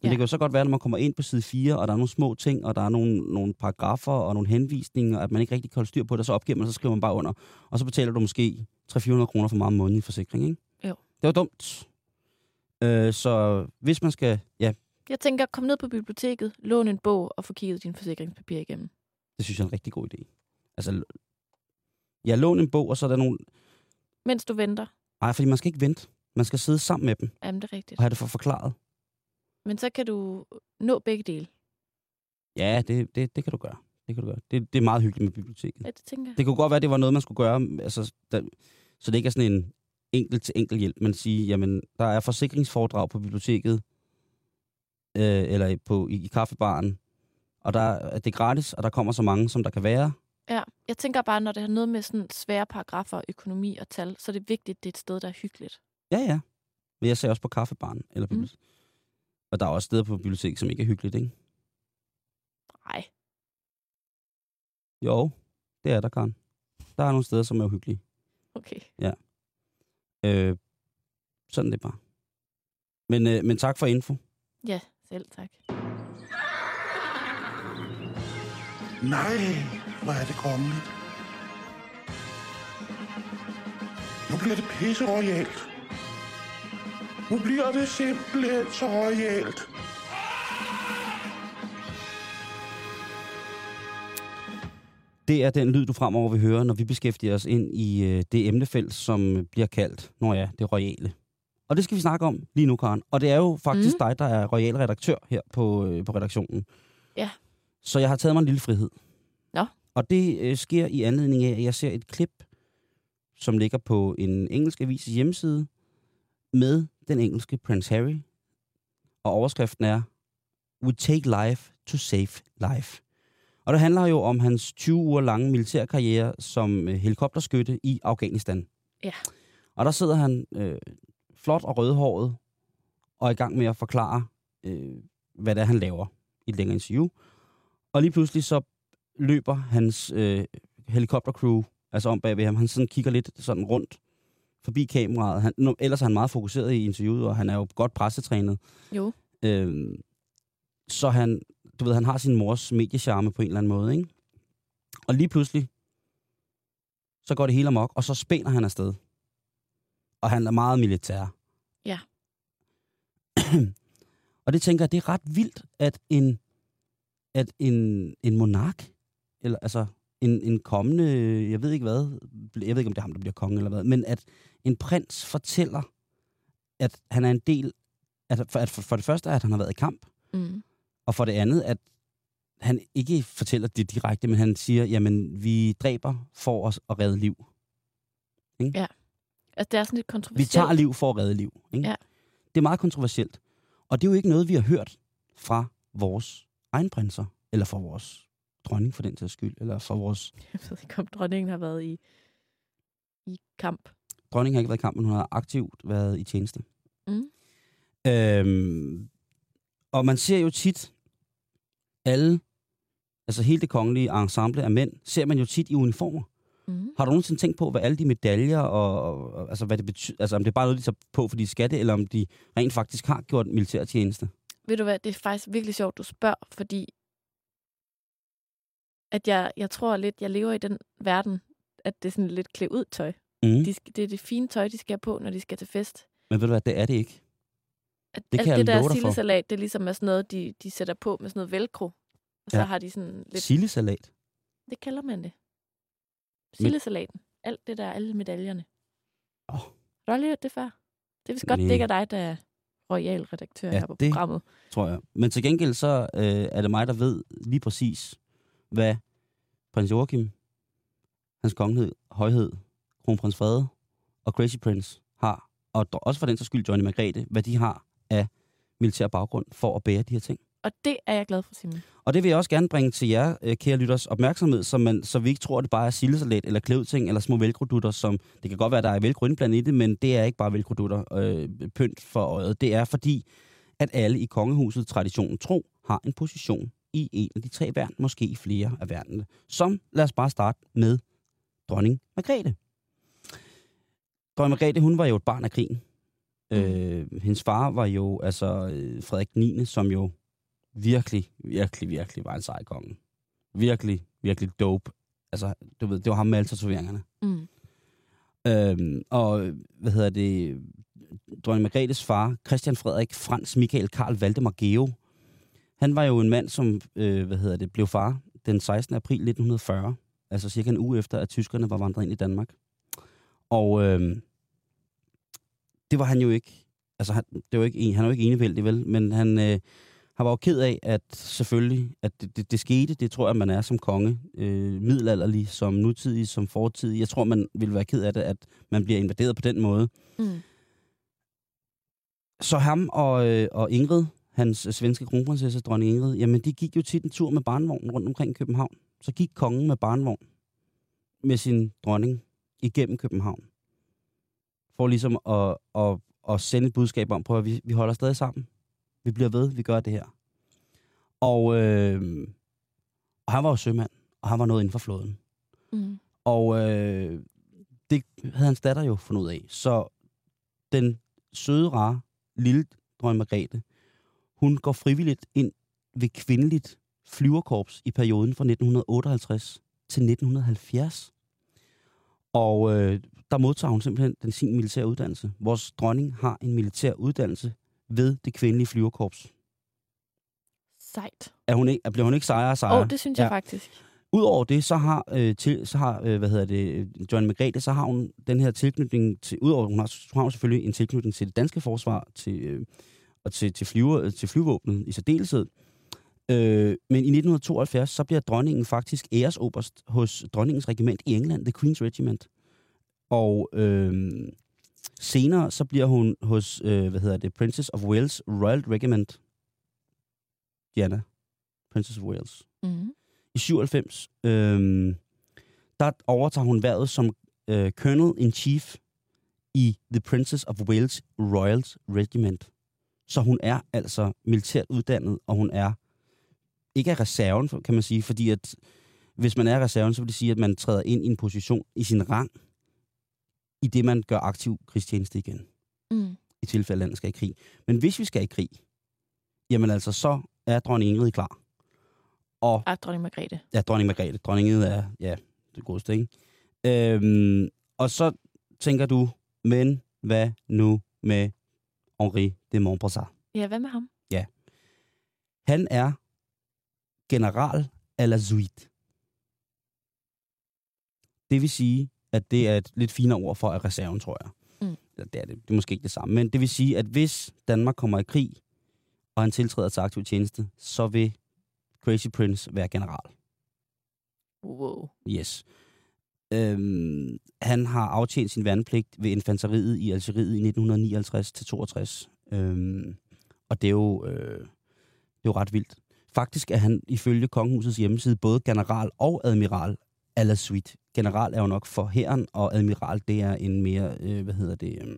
ja. Ja. det kan jo så godt være, når man kommer ind på side 4, og der er nogle små ting, og der er nogle, nogle paragrafer og nogle henvisninger, at man ikke rigtig kan holde styr på det, så opgiver man, så skriver man bare under. Og så betaler du måske 300-400 kroner for meget om måneden i forsikring, ikke? Jo. Det var dumt. Øh, så hvis man skal, ja, Jeg tænker, kom ned på biblioteket, lån en bog og få kigget dine forsikringspapirer igennem. det synes jeg er en rigtig god idé. Altså, jeg låner en bog, og så er der nogle... Mens du venter. Nej, fordi man skal ikke vente. Man skal sidde sammen med dem Jamen, det er rigtigt. og have det for forklaret. Men så kan du nå begge dele. Ja, det, det, det kan du gøre. Det kan du gøre. Det, det er meget hyggeligt med biblioteket. Ja, det tænker jeg. Det kunne godt være, at det var noget, man skulle gøre, altså, der, så det ikke er sådan en enkelt til enkelt hjælp, men sige, jamen, der er forsikringsforedrag på biblioteket, øh, eller på, i, i kaffebaren, og der, er- det er gratis, og der kommer så mange, som der kan være. Ja, jeg tænker bare, når det har noget med sådan svære paragrafer, økonomi og tal, så er det vigtigt, at det er et sted, der er hyggeligt. Ja, ja. Men jeg ser også på kaffebaren, eller Mm. mm. Og der er også steder på biblioteket, som ikke er hyggeligt, ikke? Nej. Jo, det er der, Karen. Der er nogle steder, som er uhyggelige. Okay. Øh, sådan er det bare. Men, øh, men tak for info. Ja, selv tak. Nej, hvor er det kongeligt. Nu bliver det pisse royalt. Nu bliver det simpelthen så royalt. Det er den lyd, du fremover vil høre, når vi beskæftiger os ind i øh, det emnefelt, som bliver kaldt, når ja, det royale. Og det skal vi snakke om lige nu, Karen. Og det er jo faktisk Mm. dig, der er royal redaktør her på, øh, på redaktionen. Ja. Så jeg har taget mig en lille frihed. Og det øh, sker i anledning af, at jeg ser et klip, som ligger på en engelsk avis hjemmeside, med den engelske Prince Harry. Og overskriften er, We take life to save life. Og det handler jo om hans 20 uger lange militærkarriere som øh, helikopterskytte i Afghanistan. Ja. Og der sidder han øh, flot og rødhåret og er i gang med at forklare, øh, hvad det er, han laver i et længere interview. Og lige pludselig så løber hans øh, helikoptercrew altså om bagved ham. Han sådan kigger lidt sådan rundt forbi kameraet. Han, nu, ellers er han meget fokuseret i interviewet, og han er jo godt pressetrænet. Jo. Øh, så han, du ved, han har sin mors mediecharme på en eller anden måde, ikke? Og lige pludselig, så går det hele amok, og så spænder han afsted. Og han er meget militær. Ja. [clears throat] og det tænker jeg, det er ret vildt, at en, at en, en monark, eller altså en, en kommende, jeg ved ikke hvad, jeg ved ikke, om det er ham, der bliver konge eller hvad, men at en prins fortæller, at han er en del, at for, at for, for det første, at han har været i kamp, Mm. og for det andet, at han ikke fortæller det direkte, men han siger, jamen, vi dræber for os at redde liv. Altså, det er sådan lidt Vi kontroversielt. tager liv for at redde liv. Ikke? Ja. Det er meget kontroversielt. Og det er jo ikke noget, vi har hørt fra vores egen prinser, eller fra vores dronning for den sags skyld, eller fra vores... [laughs] Jeg ved ikke, om dronningen har været i, i kamp. Dronningen har ikke været i kamp, men hun har aktivt været i tjeneste. Mm. Øhm, og man ser jo tit alle, altså hele det kongelige ensemble af mænd, ser man jo tit i uniformer. Mm. Har du nogensinde tænkt på, hvad alle de medaljer, og, og, og altså, hvad det betyder, altså om det er bare noget, de tager på, fordi de skal det, eller om de rent faktisk har gjort militærtjeneste? Ved du hvad, det er faktisk virkelig sjovt, du spørger, fordi at jeg, jeg tror lidt, jeg lever i den verden, at det er sådan lidt klædt ud tøj. Mm. De, det er det fine tøj, de skal have på, når de skal til fest. Men ved du hvad, det er det ikke. At Det alt kan jeg det der sildesalat, det er ligesom er sådan noget, de, de sætter på med sådan noget velcro. Og så Ja. har de sådan lidt... Sillesalat. Det kalder man det. Sildesalaten. Alt det der, alle medaljerne. Åh. Har du hørt det før? Det er vist godt, det ikke er dig, der er royal redaktør Ja, her på det- programmet. tror jeg. Men til gengæld så øh, er det mig, der ved lige præcis, hvad prins Joachim, hans kongehed, højhed, kronprins Frede og Crazy Prince har, og også for den så skyld Johnny Margrethe, hvad de har af militær baggrund for at bære de her ting. Og det er jeg glad for, Simon. Og det vil jeg også gerne bringe til jer, øh, kære lytters, opmærksomhed, så, man, så vi ikke tror, at det bare er sildesalat eller klædting eller små velcrodutter, som det kan godt være, der er velcro indblandet i det, men det er ikke bare velcrodutter øh, pynt for øjet. Det er fordi, at alle i kongehuset traditionen tro har en position i en af de tre værn, måske i flere af værnene. Som, lad os bare starte med dronning Margrethe. Dronning Margrethe, hun var jo et barn af krigen. Øh, hendes far var jo altså øh, Frederik 9., som jo virkelig, virkelig, virkelig var en sej konge. Virkelig, virkelig dope. Altså, du ved, det var ham med alle tatoveringerne. Mm. Øhm, og, hvad hedder det, dronning Margrethes far, Christian Frederik Frans Michael Karl Valdemar Geo, han var jo en mand, som, øh, hvad hedder det, blev far den 16. april 1940. Altså cirka en uge efter, at tyskerne var vandret ind i Danmark. Og øh, det var han jo ikke. Altså, han, det var ikke en, han jo ikke enevældig, vel? Men han, øh, han var jo ked af, at selvfølgelig, at det, det, det skete. Det tror jeg, man er som konge. Øh, middelalderlig, som nutidig, som fortidig. Jeg tror, man vil være ked af det, at man bliver invaderet på den måde. Mm. Så ham og, øh, og Ingrid, hans øh, svenske kronprinsesse, dronning Ingrid, jamen de gik jo tit en tur med barnevognen rundt omkring København. Så gik kongen med barnevogn med sin dronning igennem København. For ligesom at, at, at sende et budskab om, på at vi, vi holder stadig sammen. Vi bliver ved, vi gør det her. Og, øh, og han var jo sømand, og han var noget inden for flåden. Mm. Og øh, det havde hans datter jo fundet ud af. Så den søde, rare, lille dronning Margrethe, hun går frivilligt ind ved kvindeligt flyverkorps i perioden fra 1958 til 1970. Og øh, der modtager hun simpelthen den sin militære uddannelse. Vores dronning har en militær uddannelse ved det kvindelige flyverkorps. Sejt. Er hun ikke, bliver hun ikke sejre og Åh, sejre? oh, det synes jeg Ja. faktisk. Udover det, så har, øh, til, så har øh, hvad hedder det, John Margrethe, så har hun den her tilknytning til, udover hun har, hun har selvfølgelig en tilknytning til det danske forsvar, til, øh, og til, til, flyver, til flyvåbnet i særdeleshed. Øh, men i 1972, så bliver dronningen faktisk æresoberst hos dronningens regiment i England, The Queen's Regiment. Og øh, senere, så bliver hun hos, øh, hvad hedder det, Princess of Wales Royal Regiment. Diana. Princess of Wales Mm. i 97, øhm, der overtager hun hvervet som øh, Colonel-in-Chief i The Princess of Wales Royal Regiment. Så hun er altså militært uddannet, og hun er ikke af reserven, kan man sige, fordi at hvis man er af reserven, så vil det sige, at man træder ind i en position i sin rang, i det man gør aktiv krigstjeneste igen, Mm. i tilfælde af landet skal i krig. Men hvis vi skal i krig, jamen altså, så er dronning Ingrid klar. Og Ah, dronning Margrethe. Ja, dronning Margrethe. Dronningen er, ja, det godeste, ikke? Øhm, og så tænker du, men hvad nu med Henri de Montbrasset? Ja, hvad med ham? Han er general à la suite. Det vil sige, at det er et lidt finere ord for at reserven, tror jeg. Mm. Ja, det er det. Det er måske ikke det samme. Men det vil sige, at hvis Danmark kommer i krig, og han tiltræder til aktiv tjeneste, så vil Crazy Prince være general. Wow. Yes. Øhm, han har aftjent sin værnepligt ved infanteriet i Algeriet i 1959-62. Øhm, og det er, jo, øh, det er jo ret vildt. Faktisk er han ifølge kongehusets hjemmeside både general og admiral à la suite. General er jo nok for hæren, og admiral det er en mere, øh, hvad hedder det, øh,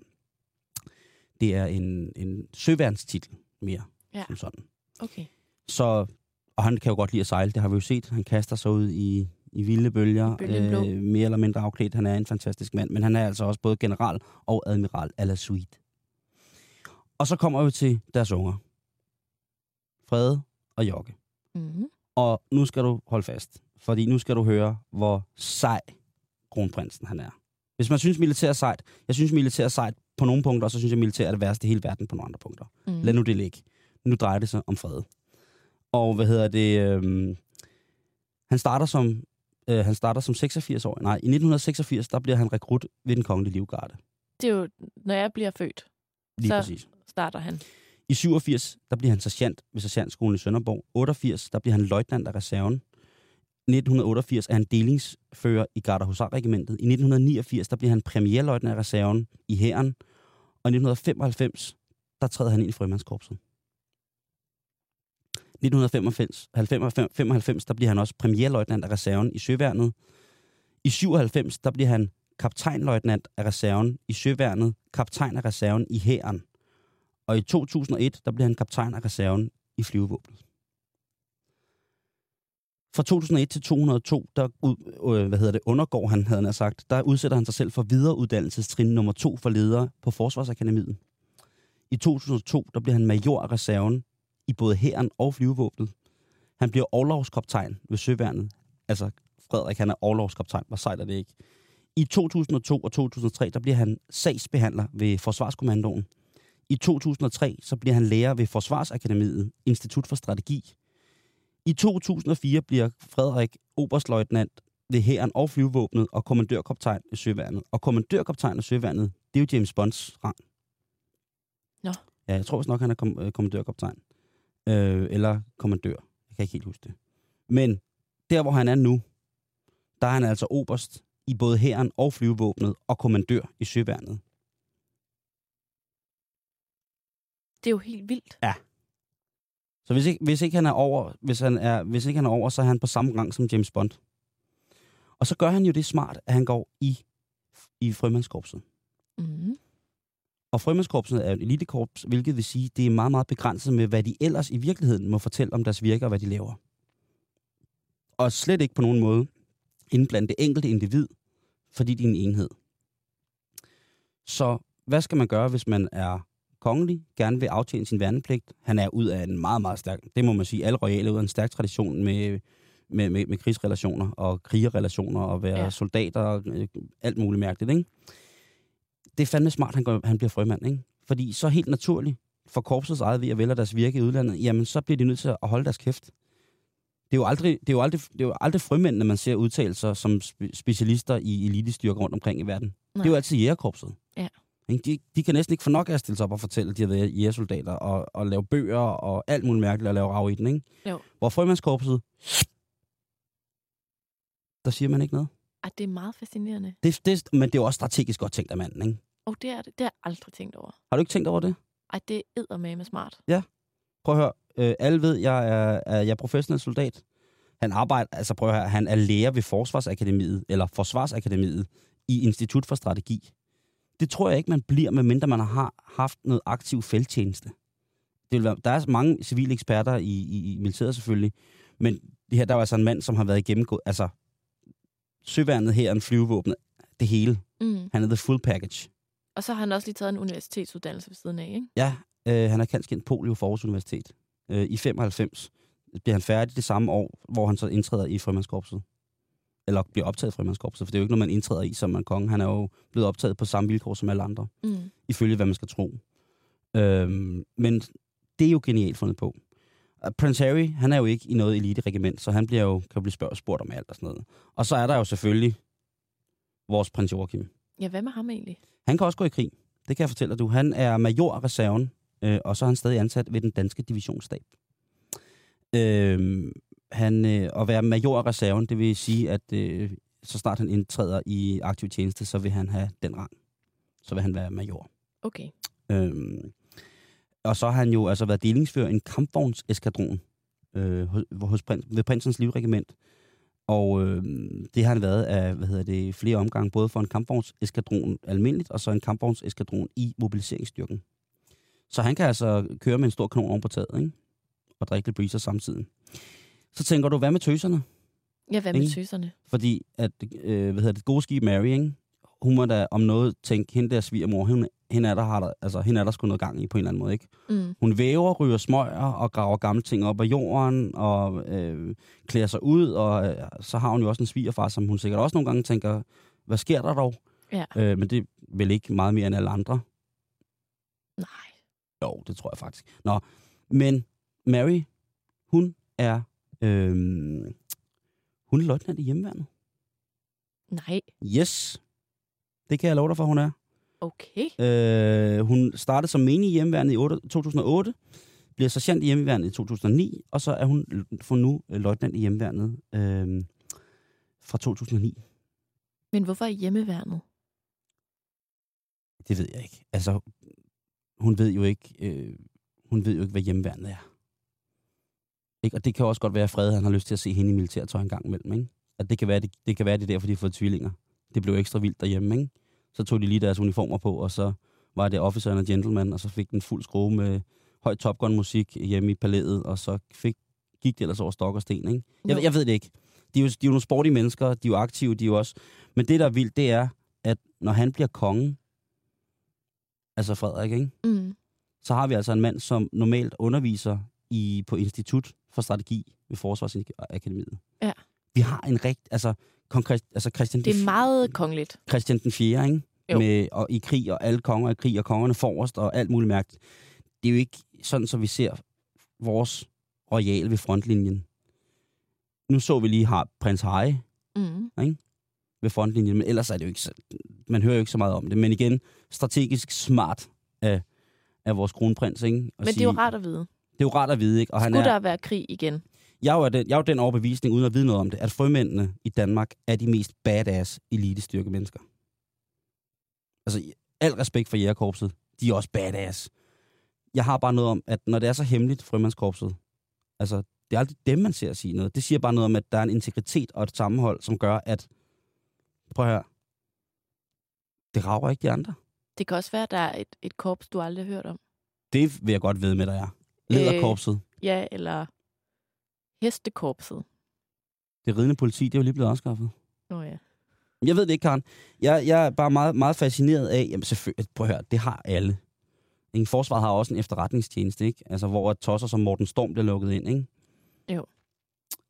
det er en, en søværnstitel mere, Ja. som sådan. Okay. Så, og han kan jo godt lide at sejle, det har vi jo set. Han kaster sig ud i, i vilde bølger, I øh, mere eller mindre afklædt. Han er en fantastisk mand, men han er altså også både general og admiral à la suite. Og så kommer vi til deres unger. Frede og Jokke. Mm-hmm. Og nu skal du holde fast, fordi nu skal du høre, hvor sej kronprinsen han er. Hvis man synes, militær er sejt, jeg synes, militær er sejt på nogle punkter, og så synes jeg, militær er det værste i hele verden på nogle andre punkter. Mm. Lad nu det ligge. Nu drejer det sig om fred. Og hvad hedder det? Øhm, han starter som øh, han starter som 86 år. Nej, i 1986 der bliver han rekrut ved den kongelige livgarde. Det er jo, når jeg bliver født, Lige Så- præcis. starter han. I 87 der bliver han sergeant ved sergeantskolen i Sønderborg. 88 der bliver han løjtnant af reserven. 1988 er han delingsfører i Gardehusarregimentet. I 1989 der bliver han premierløjtnant af reserven i hæren. Og i 1995 der træder han ind i frømandskorpset. 1995 95, 95, der bliver han også premierløjtnant af reserven i Søværnet. I 97 der bliver han kaptajnløjtnant af reserven i Søværnet, kaptajn af reserven i hæren. Og i 2001, der bliver han kaptajn af reserven i flyvevåbnet. Fra 2001 til 202, der ud, øh, hvad hedder det, undergår han, havde han sagt, der udsætter han sig selv for videreuddannelsestrin nummer to for ledere på Forsvarsakademiet. I 2002, der bliver han major af reserven i både hæren og flyvevåbnet. Han bliver overlovskaptajn ved Søværnet. Altså, Frederik, han er overlovskaptajn. Hvor sejt er det ikke? I 2002 og 2003, der bliver han sagsbehandler ved Forsvarskommandoen. I 2003 så bliver han lærer ved Forsvarsakademiet, Institut for Strategi. I 2004 bliver Frederik oberstløjtnant ved hæren og flyvevåbnet og kommandørkaptajn i Søværnet. Og kommandørkaptajn i Søværnet, det er jo James Bonds rang. Nå. Ja, jeg tror vist nok, han er kom- øh, kommandørkaptajn. Øh, eller kommandør. Jeg kan ikke helt huske det. Men der, hvor han er nu, der er han altså oberst i både hæren og flyvevåbnet og kommandør i Søværnet. Det er jo helt vildt. Så hvis ikke, hvis ikke han er over, hvis han er, hvis ikke han er over, så er han på samme rang som James Bond. Og så gør han jo det smart, at han går i, i frømandskorpset. Mm. Og frømandskorpset er et elitekorps, hvilket vil sige, det er meget, meget begrænset med, hvad de ellers i virkeligheden må fortælle om deres virke og hvad de laver. Og slet ikke på nogen måde inden blandt det enkelte individ, fordi de er en enhed. Så hvad skal man gøre, hvis man er kongelig, gerne vil aftjene sin værnepligt? Han er ud af en meget, meget stærk, det må man sige, alle royale ud af en stærk tradition med, med, med, med krigsrelationer og krigerrelationer og være Ja. ja. soldater og øh, alt muligt mærkeligt, ikke? Det er fandme smart, han, går, han bliver frømand, ikke? Fordi så helt naturligt, for korpsets eget ved at vælge deres virke i udlandet, jamen så bliver de nødt til at holde deres kæft. Det er jo aldrig, det er jo aldrig, det er jo aldrig frømændene, man ser udtale sig som spe- specialister i elitestyrker rundt omkring i verden. Nej. Det er jo altid jægerkorpset. Ja. De, de kan næsten ikke få nok af at stille sig op og fortælle, at de har været jægersoldater og, og lave bøger og alt muligt mærkeligt og lave rav i den, ikke? Jo. Hvor frømandskorpset, der siger man ikke noget. Ej, det er meget fascinerende. Det, det, men det er jo også strategisk godt tænkt af manden, ikke? Og det er det. Det har jeg aldrig tænkt over. Har du ikke tænkt over det? Ej, det er med smart. Prøv at høre, øh, alle ved, jeg er, er, jeg er professionel soldat. Han arbejder, altså prøv at høre, han er lærer ved Forsvarsakademiet, eller Forsvarsakademiet, i Institut for Strategi. Det tror jeg ikke, man bliver, medmindre man har haft noget aktiv felttjeneste. Det vil være, der er mange civile eksperter i, i, i militæret selvfølgelig, men det her, der er jo altså en mand, som har været igennem, altså søværnet her, en flyvevåbnet, det hele. Mm. Han er the full package. Og så har han også lige taget en universitetsuddannelse ved siden af, ikke? Ja, øh, han er kanskent polio for Aarhus Universitet. Øh, I 95 bliver han færdig det samme år, hvor han så indtræder i frømandskorpset. Eller bliver optaget i frømandskorpset, for det er jo ikke noget, man indtræder i som man konge. Han er jo blevet optaget på samme vilkår som alle andre, Mm. ifølge hvad man skal tro. Øhm, men det er jo genialt fundet på. Og Prince Harry, han er jo ikke i noget elite-regiment, så han bliver jo, kan jo blive spørg, spurgt om alt og sådan noget. Og så er der jo selvfølgelig vores prins Joachim. Ja, hvad med ham egentlig? Han kan også gå i krig. Det kan jeg fortælle dig, du. Han er major af reserven, øh, og så er han stadig ansat ved den danske divisionsstab. Øh, han, øh, at være major af reserven, det vil sige, at øh, så snart han indtræder i aktiv tjeneste, så vil han have den rang. Så vil han være major. Okay. Øhm, og så har han jo altså været delingsfører i en kampvognseskadron øh, hos, hos prins, ved prinsens livregiment. Og øh, det har han været af hvad hedder det, flere omgange, både for en kampvognseskadron almindeligt, og så en kampvognseskadron i mobiliseringsstyrken. Så han kan altså køre med en stor kanon oven på taget, ikke? Og drikke lidt breezer samtidig. Så tænker du, hvad med tøserne? Ja, hvad med Ikke? tøserne? Fordi at, øh, hvad hedder det, gode skib Mary, ikke? hun må da om noget tænke, hende der svigermor, hende, hende, er der, har der, altså, hende er der sgu noget gang i på en eller anden måde, ikke? Mm. Hun væver, ryger smøger og graver gamle ting op af jorden og øh, klæder sig ud, og øh, så har hun jo også en svigerfar, som hun sikkert også nogle gange tænker, hvad sker der dog? Ja. Øh, men det er vel ikke meget mere end alle andre. Nej. Jo, det tror jeg faktisk. Nå, men Mary, hun er, øh, hun er løjtnant i hjemmeværnet. Nej. Yes, det kan jeg love dig for, hun er. Okay. Øh, hun startede som menig i hjemmeværnet i 8, 2008, bliver sergeant i hjemmeværnet i 2009, og så er hun for nu øh, løjtnant i hjemmeværnet øh, fra 2009. Men hvorfor i hjemmeværnet? Det ved jeg ikke. Altså, hun ved jo ikke, øh, hun ved jo ikke, hvad hjemmeværnet er. Ikke? Og det kan også godt være, at Frede han har lyst til at se hende i militærtøj en gang imellem. Ikke? At det kan være, det, det kan være, det er derfor, de har fået tvillinger. Det blev ekstra vildt derhjemme. Ikke? Så tog de lige deres uniformer på, og så var det officer og gentleman, og så fik den fuld skrue med høj Top Gun-musik hjemme i palæet, og så fik, gik det ellers over stok og sten. Ikke? Jeg, Jo. jeg ved det ikke. De er, jo, de er jo nogle sportige mennesker, de er jo aktive, de er jo også... Men det, der er vildt, det er, at når han bliver konge, altså Frederik, ikke? Mm. så har vi altså en mand, som normalt underviser i, på Institut for Strategi ved Forsvarsakademiet. Ja. Vi har en rigt, altså, kong Christ, altså Christian, Det er meget kongeligt. Christian den 4., ikke? Jo. Med, og i krig, og alle konger i krig, og kongerne forrest, og alt muligt mærkt. Det er jo ikke sådan, så vi ser vores royale ved frontlinjen. Nu så vi lige har prins Harry Mm. ved frontlinjen, men ellers er det jo ikke så, man hører jo ikke så meget om det. Men igen, strategisk smart af, af vores kronprins, ikke? At Men det er jo rart at vide. det er jo rart at vide, ikke? Og han Skulle er, der være krig igen? Jeg, er jo den, jeg er jo den overbevisning, uden at vide noget om det, at frømændene i Danmark er de mest badass elitestyrke mennesker. Altså, al respekt for jægerkorpset, de er også badass. Jeg har bare noget om, at når det er så hemmeligt, frømandskorpset, altså, det er aldrig dem, man ser at sige noget. Det siger bare noget om, at der er en integritet og et sammenhold, som gør, at, prøv at høre, det rager ikke de andre. Det kan også være, at der er et, et korps, du aldrig har hørt om. Det vil jeg godt ved med, der er. Lederkorpset, Ja, eller hestekorpset. det ridende politi, det er jo lige blevet afskaffet. Nå ja. Jeg ved det ikke, Karen. Jeg, jeg er bare meget, meget fascineret af, jamen selvfølgelig, prøv at høre, det har alle. Ikke? Forsvaret har også en efterretningstjeneste, ikke? Altså, hvor tosser som Morten Storm bliver lukket ind, ikke? Jo.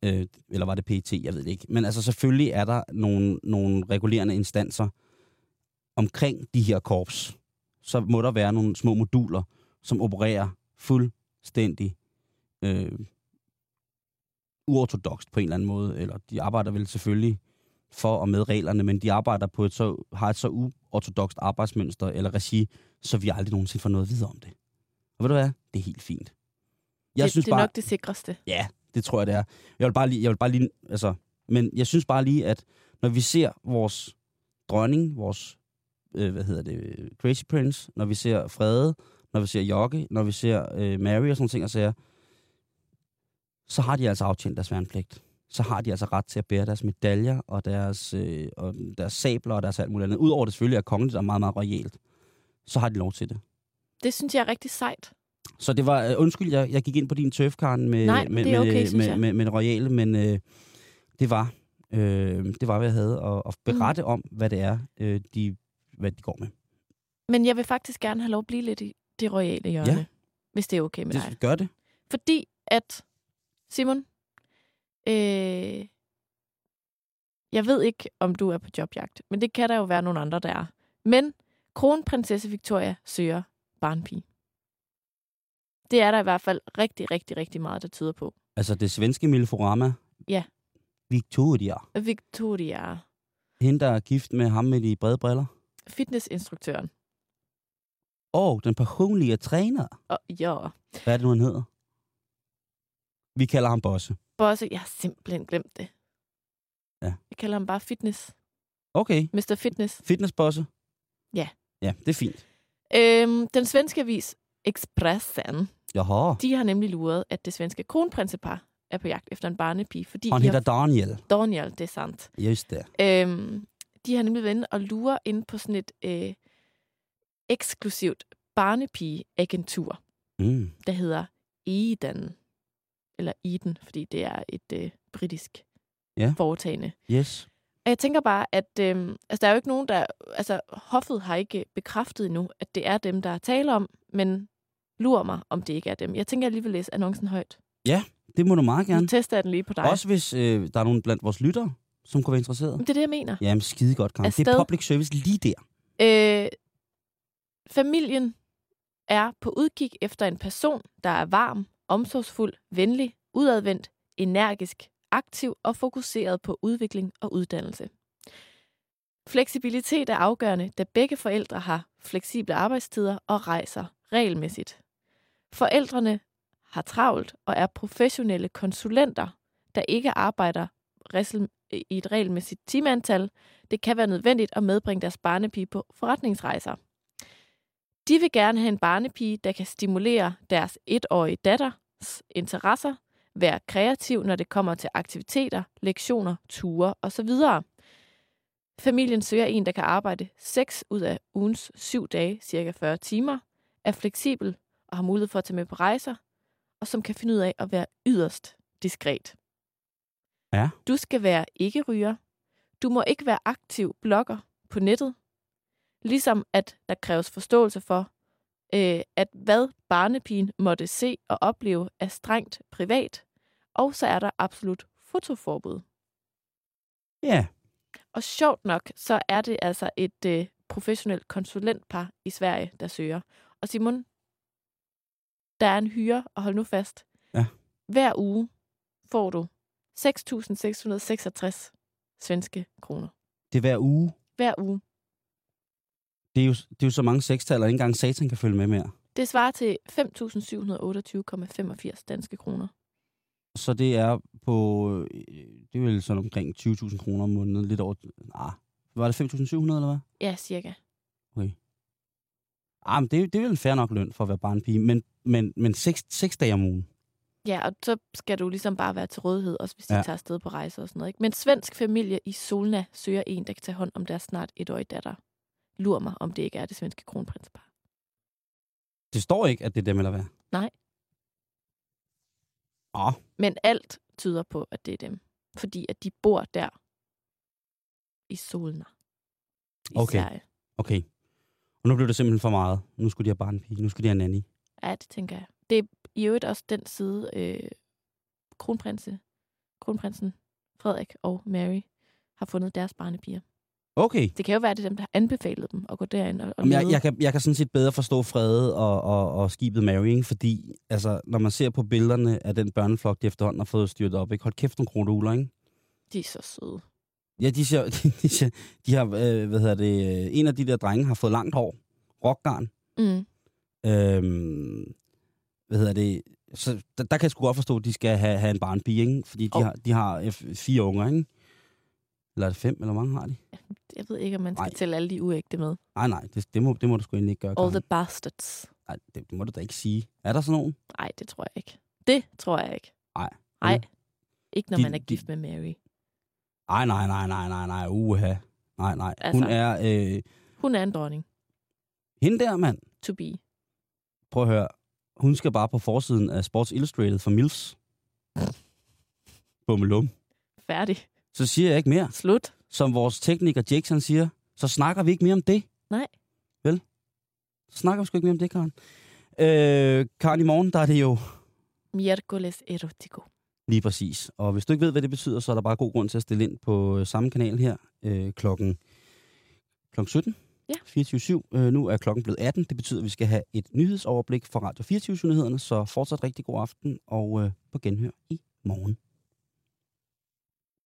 Øh, eller var det PET? Jeg ved det ikke. Men altså, selvfølgelig er der nogle, nogle regulerende instanser omkring de her korps. Så må der være nogle små moduler, som opererer fuldstændig øh, uortodokst på en eller anden måde. Eller de arbejder vel selvfølgelig for og med reglerne, men de arbejder på et så, har et så uortodokst arbejdsmønster eller regi, så vi aldrig nogensinde får noget videre om det. Og ved du hvad? Det er helt fint. Jeg det, synes det er bare, nok det sikreste. Ja, det tror jeg, det er. Jeg vil bare lige, jeg vil bare lige, altså, men jeg synes bare lige, at når vi ser vores dronning, vores, øh, hvad hedder det, Crazy Prince, når vi ser Frede, når vi ser Jokke, når vi ser øh, Mary og sådan nogle ting, og sager, så har de altså aftjent deres værnepligt. Så har de altså ret til at bære deres medaljer og deres, øh, og deres sabler og deres alt muligt andet. Udover det selvfølgelig er kongeligt og meget, meget royalt, så har de lov til det. Det synes jeg er rigtig sejt. Så det var, øh, undskyld, jeg, jeg gik ind på din tøfkaren med, Nej, men med, det okay, med, med, med, med det royale, men øh, det var, øh, det var, hvad jeg havde at, at berette mm. om, hvad det er, øh, de, hvad de går med. Men jeg vil faktisk gerne have lov at blive lidt i det royale hjørne. Ja. Hvis det er okay med dig. Det, gør det. Fordi at, Simon, øh, jeg ved ikke, om du er på jobjagt, men det kan der jo være nogle andre, der er. Men kronprinsesse Victoria søger barnpige. Det er der i hvert fald rigtig, rigtig, rigtig meget, der tyder på. Altså det svenske Milforama. Ja. Victoria. Victoria, Hende, der er gift med ham med de brede briller. fitnessinstruktøren. Og den personlige træner. Og ja, Hvad er det nu, han hedder? Vi kalder ham Bosse. Bosse, jeg har simpelthen glemt det. Ja. Jeg kalder ham bare fitness. Okay. Mr. Fitness. Fitnessbosse. Ja. Ja, det er fint. Øhm, den svenske avis Expressen, Jaha. de har nemlig luret, at det svenske kronprinsepar er på jagt efter en barnepige, fordi Han de hedder har... Daniel. Daniel, det er sandt. Just det. Øhm, de har nemlig været og lure ind på sådan et øh, eksklusivt barnepige-agentur, Mm. der hedder Eden. Eller Eden, fordi det er et øh, britisk Ja. foretagende. Yes. Og jeg tænker bare, at øh, altså, der er jo ikke nogen, der... Altså, hoffet har ikke bekræftet endnu, at det er dem, der taler om, men lurer mig, om det ikke er dem. Jeg tænker, jeg lige vil læse annoncen højt. Det må du meget Nu gerne. tester jeg den lige på dig. Også hvis øh, der er nogen blandt vores lyttere, som kunne være interesseret. Men det er det, jeg mener. Jamen, skide godt, Karen. Det er Afsted. public service lige der. Øh, familien er på udkig efter en person, der er varm, omsorgsfuld, venlig, udadvendt, energisk, aktiv og fokuseret på udvikling og uddannelse. Fleksibilitet er afgørende, da begge forældre har fleksible arbejdstider og rejser regelmæssigt. Forældrene har travlt og er professionelle konsulenter, der ikke arbejder i et regelmæssigt timeantal, det kan være nødvendigt at medbringe deres barnepige på forretningsrejser. De vil gerne have en barnepige, der kan stimulere deres etårige datter interesser, være kreativ, når det kommer til aktiviteter, lektioner, ture osv. Familien søger en, der kan arbejde 6 ud af ugens 7 dage, cirka 40 timer, er fleksibel og har mulighed for at tage med på rejser, og som kan finde ud af at være yderst diskret. Ja. Du skal være ikke-ryger, du må ikke være aktiv blogger på nettet. Ligesom at der kræves forståelse for, øh, at hvad barnepigen måtte se og opleve er strengt privat. Og så er der absolut fotoforbud. Ja. Og sjovt nok, så er det altså et øh, professionelt konsulentpar i Sverige, der søger. Og Simon, der er en hyre, og hold nu fast. Ja. Hver uge får du 6.666 svenske kroner. Det er hver uge. Hver uge. Det er jo, det er jo så mange sekstaller, at ikke engang satan kan følge med mere. Det svarer til 5.728,85 danske kroner. Så det er på, øh, det er vel sådan omkring 20.000 kroner om måneden, lidt over, ah, var det 5.700 eller hvad? Ja, cirka. Ah, men det, er- det er vel en fair nok løn for at være barnpige, men, men, men seks, seks dage om ugen. Ja, og så skal du ligesom bare være til rådighed, også hvis de ja. tager afsted på rejser og sådan noget. Ikke? Men svensk familie i Solna søger en, der kan tage hånd om deres snart etårige datter. Lur mig, om det ikke er det svenske kronprinspar. Det står ikke, at det er dem eller hvad? Nej. Åh, Men alt tyder på, at det er dem. Fordi at de bor der i Solna. I Okay. Sverige. okay. Og nu blev det simpelthen for meget. Nu skulle de have barnpige. Nu skulle de have nanny. Ja, det tænker jeg. Det er i øvrigt også den side, øh, kronprinse, kronprinsen Frederik og Mary har fundet deres barnepiger. Okay. Det kan jo være, det er dem, der har anbefalet dem at gå derind og, og jeg, jeg, kan, jeg kan sådan set bedre forstå Frede og, og, og skibet Mary, ikke? fordi altså, når man ser på billederne af den børneflok, de efterhånden har fået styrt op, ikke? hold kæft nogle kronuler, ikke? De er så søde. Ja, de, ser, [laughs] de, de, ser, de har, øh, hvad hedder det, øh, en af de der drenge har fået langt hår, rockgarn. Mm. Øhm, hvad hedder det, så der, der kan jeg sgu godt forstå, at de skal have, have en barnpige, ikke? fordi de, Og- har, de har øh, fire unger, ikke? Eller er det fem, eller hvor mange har de? Jeg ved ikke, om man skal Nej. tælle alle de uægte med. Nej, nej, det, det, må, det må du sgu egentlig ikke gøre. All Karen. the bastards. Nej, det, det må du da ikke sige. Er der sådan nogen? Nej, det tror jeg ikke. Det tror jeg ikke. Nej. Nej. Ikke når De- man er de- gift med Mary. Nej, nej, nej, nej, nej, nej, uha. Nej, nej. Altså. Hun er, øh, Hun er en dronning. hende der, mand. To be. Prøv at høre. Hun skal bare på forsiden af Sports Illustrated for MILFs. [laughs] Bummelum. Færdig. Så siger jeg ikke mere. Slut. Som vores tekniker Jackson siger, så snakker vi ikke mere om det. Nej. Vel? Så snakker vi sgu ikke mere om det, Karen. Øh, Karen, i morgen, der er det jo Miércoles erotico. lige præcis. Og hvis du ikke ved, hvad det betyder, så er der bare god grund til at stille ind på øh, samme kanal her øh, klokken, klokken 17. Ja. 24 øh, Nu er klokken blevet 18. Det betyder, at vi skal have et nyhedsoverblik fra Radio 24 nyhederne Så fortsat rigtig god aften og øh, på genhør i morgen.